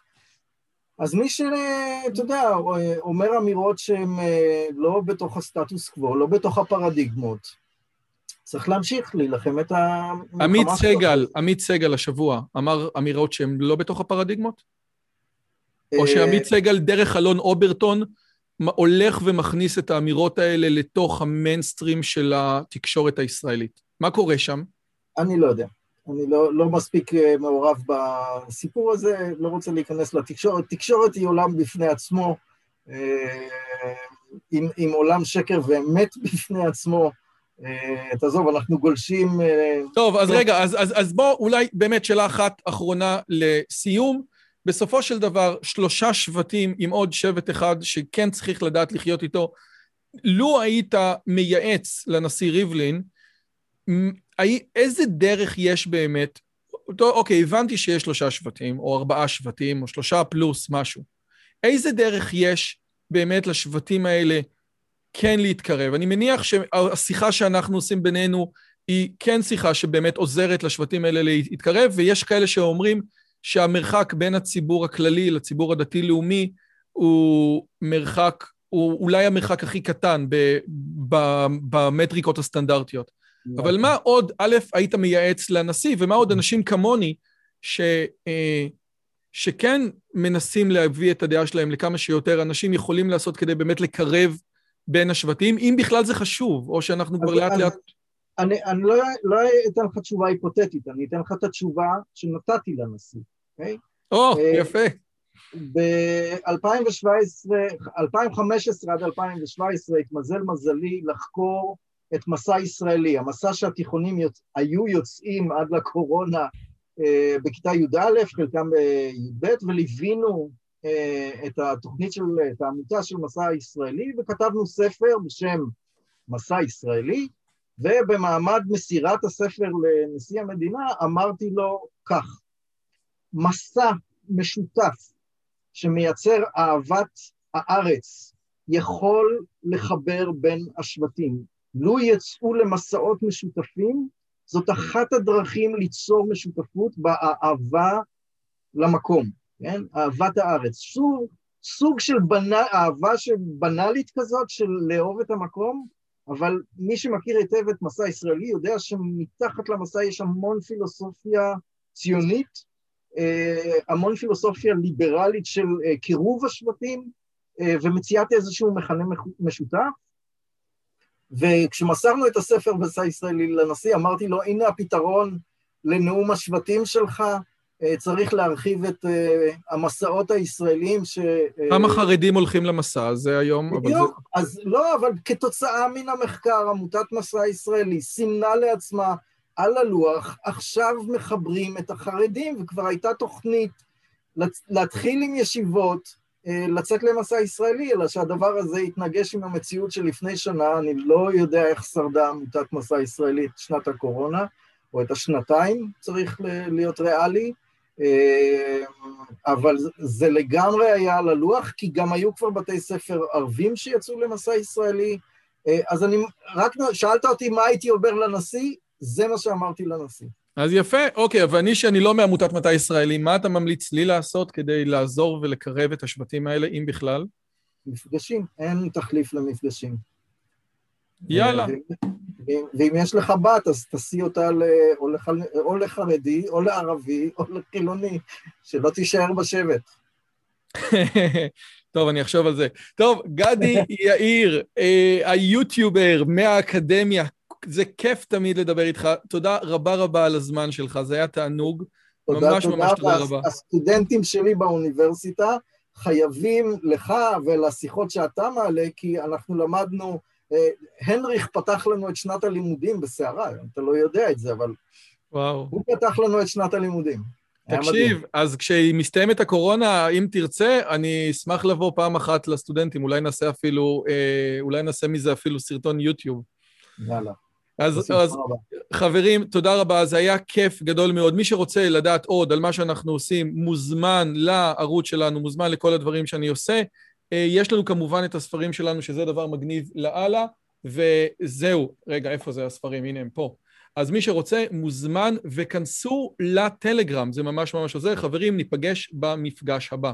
אז מי שאתה יודע, אומר אמירות שהן אה, לא בתוך הסטטוס קוו, לא בתוך הפרדיגמות, צריך להמשיך להילחם את המלחמה. עמית סגל, עמית סגל השבוע אמר אמירות שהן לא בתוך הפרדיגמות? או אה, שעמית סגל דרך אלון אוברטון הולך ומכניס את האמירות האלה לתוך המיינסטרים של התקשורת הישראלית? מה קורה שם? אני לא יודע. אני לא, לא מספיק אה, מעורב בסיפור הזה, לא רוצה להיכנס לתקשורת. תקשורת היא עולם בפני עצמו, אה, עם, עם עולם שקר ואמת בפני עצמו. אה, תעזוב, אנחנו גולשים... טוב, אז רגע, אז, אז, אז בוא אולי באמת שאלה אחת אחרונה לסיום. בסופו של דבר, שלושה שבטים עם עוד שבט אחד שכן צריך לדעת לחיות איתו. לו היית מייעץ לנשיא ריבלין, איזה דרך יש באמת? אוקיי, הבנתי שיש שלושה שבטים, או ארבעה שבטים, או שלושה פלוס משהו. איזה דרך יש באמת לשבטים האלה כן להתקרב? אני מניח שהשיחה שאנחנו עושים בינינו היא כן שיחה שבאמת עוזרת לשבטים האלה להתקרב, ויש כאלה שאומרים שהמרחק בין הציבור הכללי לציבור הדתי-לאומי הוא מרחק, הוא אולי המרחק הכי קטן במטריקות הסטנדרטיות. אבל מה עוד, א', היית מייעץ לנשיא, ומה עוד אנשים כמוני, ש, אה, שכן מנסים להביא את הדעה שלהם לכמה שיותר אנשים יכולים לעשות כדי באמת לקרב בין השבטים, אם בכלל זה חשוב, או שאנחנו כבר לאט לאט... אני, אני לא, לא אתן לך תשובה היפותטית, אני אתן לך את התשובה שנתתי לנשיא, אוקיי? או, oh, יפה. ב-2017, 2015 עד 2017 התמזל מזלי לחקור את מסע ישראלי, המסע שהתיכונים יוצ... היו יוצאים עד לקורונה אה, בכיתה י"א, חלקם בי"ב, וליווינו אה, את התוכנית של, את העמותה של מסע הישראלי, וכתבנו ספר בשם מסע ישראלי, ובמעמד מסירת הספר לנשיא המדינה אמרתי לו כך, מסע משותף שמייצר אהבת הארץ יכול לחבר בין השבטים. לו יצאו למסעות משותפים, זאת אחת הדרכים ליצור משותפות באהבה למקום, כן? אהבת הארץ. סוג, סוג של בנה, אהבה בנאלית כזאת של לאהוב את המקום, אבל מי שמכיר היטב את מסע הישראלי יודע שמתחת למסע יש המון פילוסופיה ציונית, אה, המון פילוסופיה ליברלית של אה, קירוב השבטים אה, ומציאת איזשהו מכנה משותף, וכשמסרנו את הספר מסע ישראלי לנשיא, אמרתי לו, הנה הפתרון לנאום השבטים שלך, אה, צריך להרחיב את אה, המסעות הישראלים ש... אה, כמה חרדים הולכים למסע הזה היום? בדיוק, זה... אז לא, אבל כתוצאה מן המחקר, עמותת מסע ישראלי סימנה לעצמה על הלוח, עכשיו מחברים את החרדים, וכבר הייתה תוכנית להתחיל עם ישיבות, לצאת למסע ישראלי, אלא שהדבר הזה יתנגש עם המציאות של לפני שנה, אני לא יודע איך שרדה עמותת מסע ישראלי את שנת הקורונה, או את השנתיים, צריך להיות ריאלי, אה, אבל זה לגמרי היה על הלוח, כי גם היו כבר בתי ספר ערבים שיצאו למסע ישראלי, אה, אז אני רק, שאלת אותי מה הייתי עובר לנשיא, זה מה שאמרתי לנשיא. אז יפה, אוקיי, אבל אני שאני לא מעמותת מטה ישראלי, מה אתה ממליץ לי לעשות כדי לעזור ולקרב את השבטים האלה, אם בכלל? מפגשים, אין תחליף למפגשים. יאללה. ואם יש לך בת, אז תשיא אותה או, לח... או לחרדי, או לערבי, או לחילוני, שלא תישאר בשבט. טוב, אני אחשוב על זה. טוב, גדי יאיר, אה, היוטיובר מהאקדמיה, זה כיף תמיד לדבר איתך. תודה רבה רבה על הזמן שלך, זה היה תענוג. תודה, ממש תודה, ממש תודה רבה. הסטודנטים שלי באוניברסיטה חייבים לך ולשיחות שאתה מעלה, כי אנחנו למדנו, אה, הנריך פתח לנו את שנת הלימודים בסערה, אתה לא יודע את זה, אבל... וואו. הוא פתח לנו את שנת הלימודים. תקשיב, אז כשמסתיימת הקורונה, אם תרצה, אני אשמח לבוא פעם אחת לסטודנטים, אולי נעשה אפילו, אה, אולי נעשה מזה אפילו סרטון יוטיוב. יאללה. אז, אז חברים, תודה רבה, זה היה כיף גדול מאוד. מי שרוצה לדעת עוד על מה שאנחנו עושים, מוזמן לערוץ שלנו, מוזמן לכל הדברים שאני עושה. אה, יש לנו כמובן את הספרים שלנו, שזה דבר מגניב לאללה, וזהו. רגע, איפה זה הספרים? הנה הם פה. אז מי שרוצה, מוזמן, וכנסו לטלגרם, זה ממש ממש עוזר. חברים, ניפגש במפגש הבא.